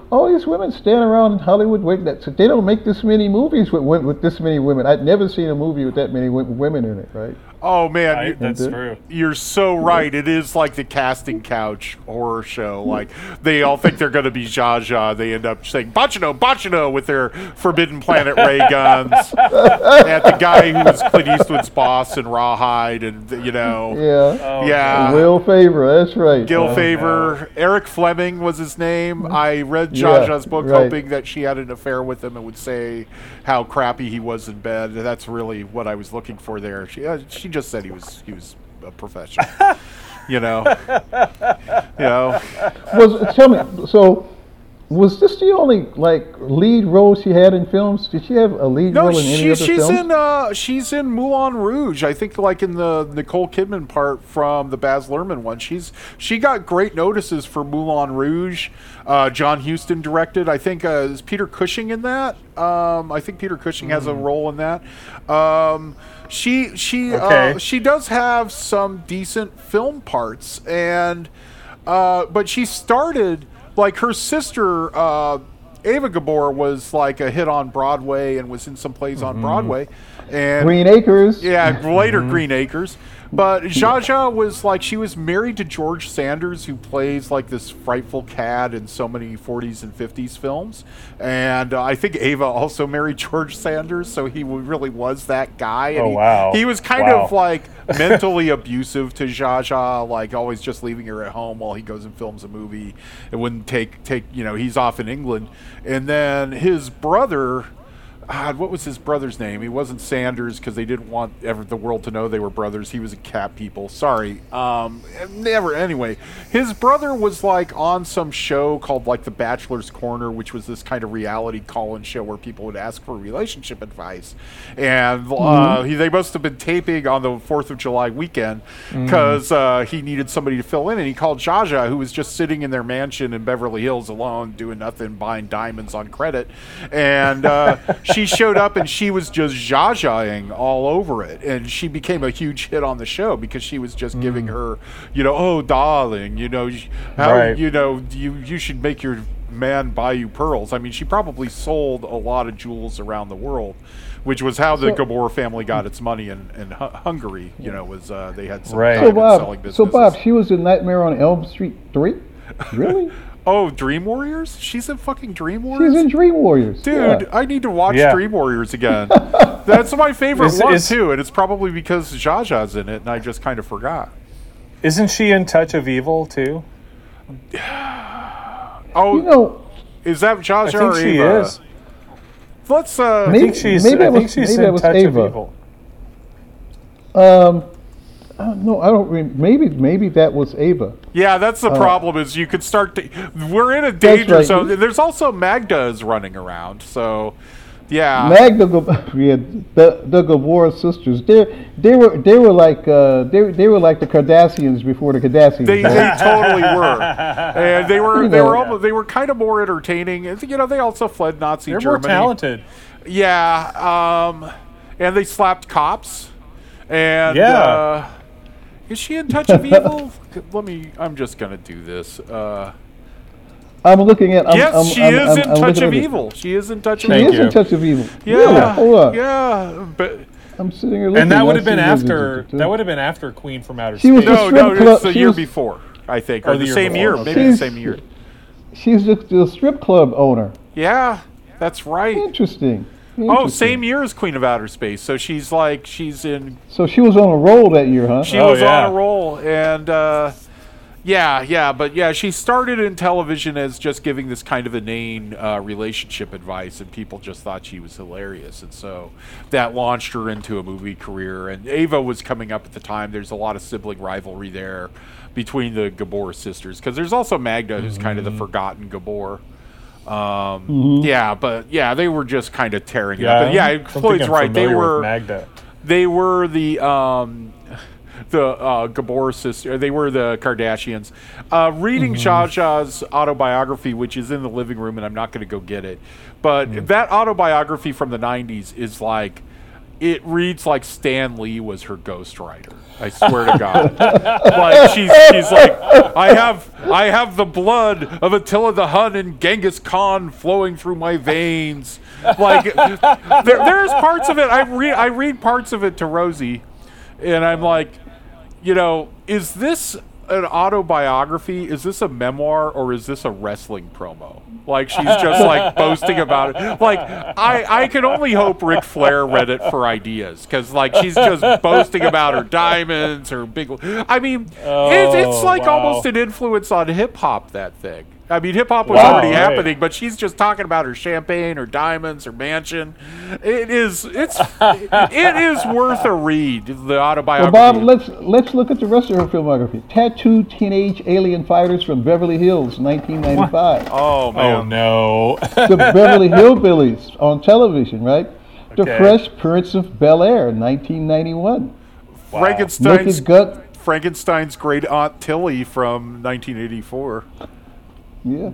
all these women stand around in Hollywood waiting. That so they don't make this many movies with with this many women. I'd never seen a movie with that many women in it, right? Oh man, I, you- that's And, uh, true. You're so right. It is like the casting couch horror show. Like they all think they're going to be Zsa Zsa. They end up saying Bachino, Bachino with their Forbidden Planet ray guns at the guy who was Clint Eastwood's boss in Rawhide, and you know, Yeah. Oh, yeah. Will Favor, that's right. Gil Uh, Favor, Eric Fleming was his name. I read Yeah, Zsa Zsa's book, right. hoping that she had an affair with him and would say how crappy he was in bed. That's really what I was looking for there. She uh, she just said he was he was a professional. you know, you know. Was tell me so. Was this the only like lead role she had in films? Did she have a lead No, role in any she, other she's films? in uh, she's in Moulin Rouge. I think like in the Nicole Kidman part from the Baz Luhrmann one. She's she got great notices for Moulin Rouge. Uh, John Huston directed. I think uh, is Peter Cushing in that. Um, I think Peter Cushing has a Hmm. role in that. Um, she she Okay. uh, she does have some decent film parts and uh, but she started like her sister uh, Eva Gabor was like a hit on Broadway and was in some plays on Broadway and Green Acres. yeah later Green Acres but Zsa Zsa was like she was married to George Sanders who plays like this frightful cad in so many 40s and 50s films and uh, I think Eva also married George Sanders so he really was that guy and Oh, he, wow. he was kind Wow. of like mentally abusive to Zsa Zsa, like always just leaving her at home while he goes and films a movie. It wouldn't take take you know he's off in England, and then his brother. God, what was his brother's name? He wasn't Sanders because they didn't want ever the world to know they were brothers. He was a cat people. Sorry. Um, never. Anyway, his brother was like on some show called like The Bachelor's Corner, which was this kind of reality call-in show where people would ask for relationship advice, and uh, he, they must have been taping on the Fourth of July weekend because uh, he needed somebody to fill in, and he called Zsa, who was just sitting in their mansion in Beverly Hills alone, doing nothing, buying diamonds on credit, and uh, she showed up and she was just Zsa Zsa-ing all over it, and she became a huge hit on the show because she was just giving her, you know, oh darling, you know, how Right. you know you you should make your man buy you pearls. I mean, she probably sold a lot of jewels around the world. Which was how the So- Gabor family got its money in, in Hu- Hungary. You know, was uh, they had some Right. So diamond selling Bob, so Bob, she was in Nightmare on Elm Street three. Really? Oh, Dream Warriors? She's in fucking Dream Warriors? She's in Dream Warriors. Dude, yeah. I need to watch Yeah. Dream Warriors again. That's my favorite Is- one is- too, and it's probably because Zsa Zsa's in it, and I just kind of forgot. Isn't she in Touch of Evil too? Oh, You know, is that Zsa I Zsa think or she Eva? is. Let's uh, I Maybe- think she's. maybe I it think was- she's maybe in it was Touch Eva. of Evil. um, I don't. I don't. Re- maybe maybe that was Eva. yeah, that's the problem. Is you could start to. We're in a danger right. zone. There's also Magda is running around, so yeah. Magda, Gab- yeah, the the Gabor sisters. They they were they were like uh, they they were like the Kardashians before the Kardashians. They, right? they totally were, and they were You they know. were almost, they were kind of more entertaining. You know, they also fled Nazi They're Germany. more talented. Yeah, um, and they slapped cops. And Yeah. Is she in Touch of Evil? Let me. I'm just gonna do this. Uh, I'm looking at. I'm, yes, I'm, she I'm, is I'm, in I'm Touch looking of at it. Evil. She is in Touch She of Thank is Evil. in. Touch of Evil. Yeah, Really? Hold on. yeah, but I'm sitting here looking. And that would have been after that would have been after Queen from Outer She Space. was No, strip no, club- it's the she year was- before, I think, Oh, or the the, same year, okay. maybe the same year. She's the, the strip club owner. Yeah, that's right. Interesting. Oh, same year as Queen of Outer Space. So she's like she's in. So she was on a roll that year, huh? She Oh, was yeah. on a roll, and uh, yeah, yeah, but yeah, she started in television as just giving this kind of inane uh, relationship advice, and people just thought she was hilarious, and so that launched her into a movie career. And Eva was coming up at the time. There's a lot of sibling rivalry there between the Gabor sisters, because there's also Magda, who's kind of the forgotten Gabor. Um, Yeah, but yeah, they were just kind of tearing it up. Yeah, But yeah, I don't Floyd's right. They were Magda. they were the um, the uh, Gabor sister. They were the Kardashians. Uh, reading Zsa's autobiography, which is in the living room, and I'm not going to go get it, but that autobiography from the '90s is like. It reads like Stan Lee was her ghostwriter. I swear to God. like she's she's like, I have I have the blood of Attila the Hun and Genghis Khan flowing through my veins. Like there, there's parts of it. I read I read parts of it to Rosie, and I'm like, you know, is this an autobiography? Is this a memoir or is this a wrestling promo? Like she's just like boasting about it. Like I, I can only hope Ric Flair read it for ideas because like she's just boasting about her diamonds, her big. I mean, it's, it's Oh, like wow. almost an influence on hip hop. That thing. I mean, hip hop was Wow, already right. happening, but she's just talking about her champagne, her diamonds, her mansion. It is. It's. it is worth a read. The autobiography. Well, autobiography. Bob, let's let's look at the rest of her filmography. Tattooed teenage alien fighters from Beverly Hills, 1995. oh man. Oh no. the Beverly Hillbillies on television, right? The Fresh Prince of Bel Air, 1991. Frankenstein's Naked Gut, Frankenstein's great aunt Tilly from 1984. Yeah.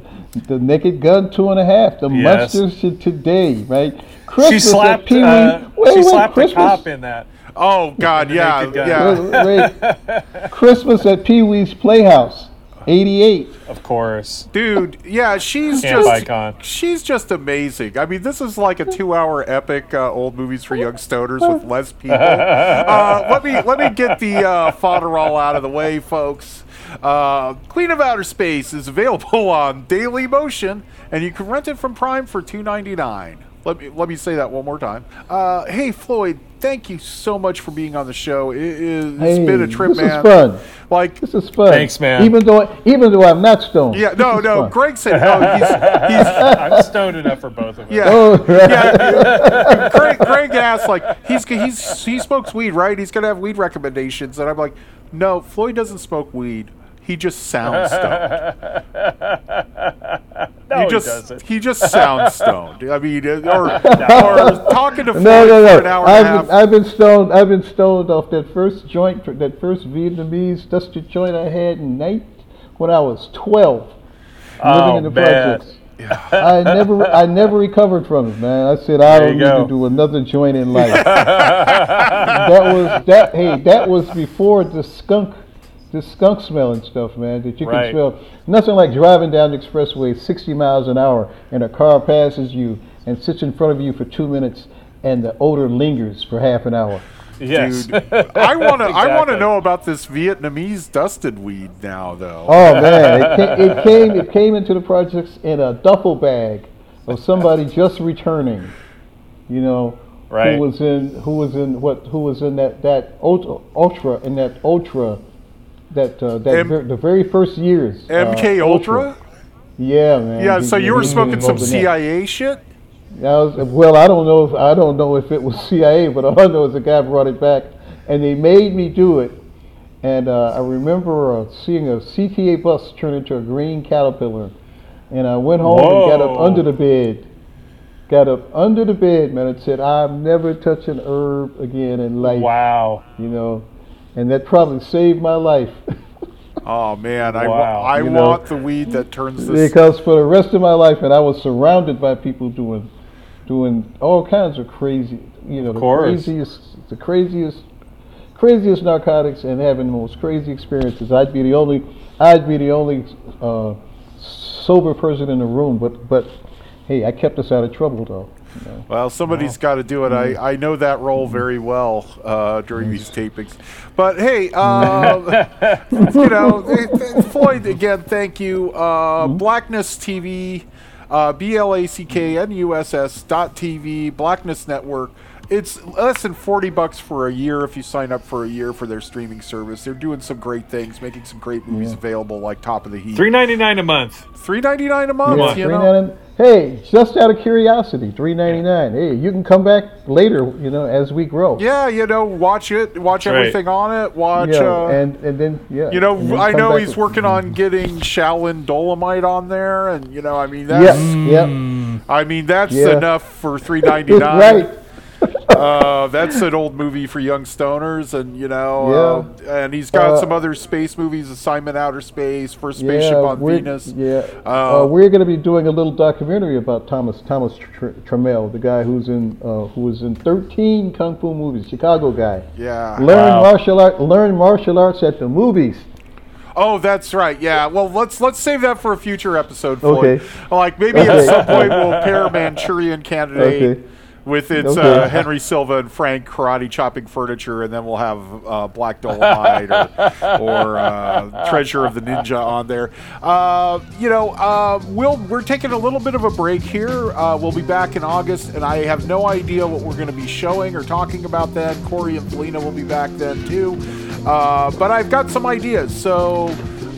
The Naked Gun, two and a half. The Yes. Monsters of Today, right? she Christmas at slapped. Pee-wee. Uh, wait, she wait, slapped Christmas. the cop in that. Oh God, yeah, yeah. Wait, wait. Christmas at Pee Wee's Playhouse, 88. Of course. Dude, yeah, she's Camp just icon. she's just amazing. I mean, this is like a two-hour epic uh, old movies for young stoners with less people. Uh, let me let me get the uh, fodder all out of the way, folks. Uh, Queen of Outer Space is available on Dailymotion, and you can rent it from Prime for two ninety nine. Let me let me say that one more time. Uh, hey Floyd, thank you so much for being on the show. It, is Hey, been a trip, this man. is fun. Like This is fun. Thanks, man. Even though, even though I'm not stoned. yeah, no, no. fun. Greg said no. He's, he's I'm stoned enough for both of us. Yeah. Oh, right. yeah. Greg, Greg asked like he's he's he smokes weed, right? He's gonna have weed recommendations, and I'm like, no, Floyd doesn't smoke weed. He just sounds stoned. No, he he just doesn't. he just sounds stoned. I mean, uh, or, or talking to Floyd No, no, for no. an hour and a I've half. been, I've been stoned. I've been stoned off that first joint, that first Vietnamese dusty joint I had in night when I was 12, Oh, living in the man. projects. I never, I never recovered from it, man. I said I There don't need to do another joint in life. that was that. Hey, that was before the skunk, the skunk smell and stuff, man. That you Right. can smell. Nothing like driving down the expressway 60 miles an hour and a car passes you and sits in front of you for two minutes and the odor lingers for half an hour. Yes. Dude, I want to I want to know about this Vietnamese dusted weed now, though. Oh man, it came, it came it came into the projects in a duffel bag of somebody just returning. You know, Right. who was in who was in what who was in that that ultra, ultra in that ultra that uh, that M- ver- the very first years. uh, MK Ultra. Yeah, man. Yeah, He- so he- you were he smoking some involved that. CIA shit. I was, well, I don't know if I don't know if it was CIA, but all I know is the guy brought it back, and they made me do it. And uh, I remember uh, seeing a CTA bus turn into a green caterpillar, and I went home and got up under the bed, got up under the bed, man, and said, "I'm never touching herb again in life." Wow. You know, and that probably saved my life. Oh man, I, Wow. I You know, want the weed that turns this. because for the rest of my life, and I was surrounded by people doing, doing all kinds of crazy, you know, the course. craziest, the craziest, craziest narcotics, and having the most crazy experiences. I'd be the only, I'd be the only uh, sober person in the room. But, but, hey, I kept us out of trouble though. Well, somebody's got to do it. I, I know that role very well uh, during these tapings. But hey, um, you know, Floyd, again, thank you. Uh, Blacknuss TV, uh, B L A C K N U S S dot TV, Blacknuss Network. It's less than 40 bucks for a year if you sign up for a year for their streaming service. They're doing some great things, making some great movies available like Top of the Heap. Three ninety nine a month. 3.99 a month, Yeah, you know. Hey, just out of curiosity, three ninety nine. Hey, you can come back later, you know, as we grow. Yeah, you know, watch it, watch Right. everything on it, watch. Yeah, uh, and and then yeah. you know, then I know back he's with- working on getting Shaolin Dolemite on there, and you know, I mean, that's Yes, yep. I mean, that's Yeah. enough for three ninety nine. Right. Uh, that's an old movie for young stoners, and you know, uh, and he's got Uh, some other space movies: Assignment Outer Space, First Spaceship on we're- Venus. Yeah, Uh, uh, we're going to be doing a little documentary about Thomas Thomas Tr- Trammell, the guy who's in uh, who was in 13 kung fu movies, Chicago guy. Yeah. Learn Wow. martial art. Learn martial arts at the movies. Oh, that's right. Yeah. Well, let's let's save that for a future episode. Floyd. Okay. Like maybe at some point we'll pair Manchurian Candidate Okay. With its Okay. uh, Henry Silva and Frank karate chopping furniture, and then we'll have uh, Black Dolemite or, or uh, Treasure of the Ninja on there. Uh, you know, uh, we'll we're taking a little bit of a break here. Uh, we'll be back in August, and I have no idea what we're going to be showing or talking about then. Corey and Felina will be back then too. Uh, but I've got some ideas, so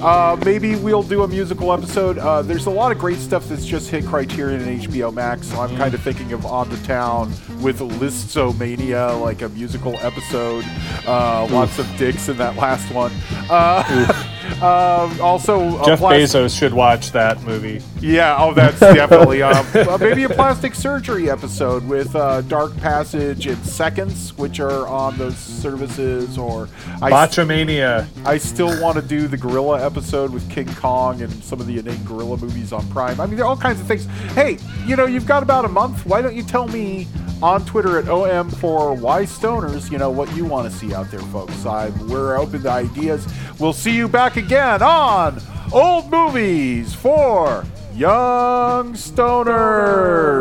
uh, maybe we'll do a musical episode. Uh, there's a lot of great stuff that's just hit Criterion and HBO Max, so I'm kind of thinking of On the Town with Lisztomania, like a musical episode. Uh, lots of dicks in that last one. Uh, um, also, Jeff plas- Bezos should watch that movie. yeah, oh, that's definitely um, uh, maybe a plastic surgery episode with uh, Dark Passage and Seconds, which are on those services. Or I, Botchamania. I still want to do the gorilla episode with King Kong and some of the inane gorilla movies on Prime. I mean, there are all kinds of things. Hey, you know, you've got about a month. Why don't you tell me on Twitter at OM for Y Stoners, you know, what you want to see out there, folks? I, we're open to ideas. We'll see you back again on Old Movies for Young Stoners.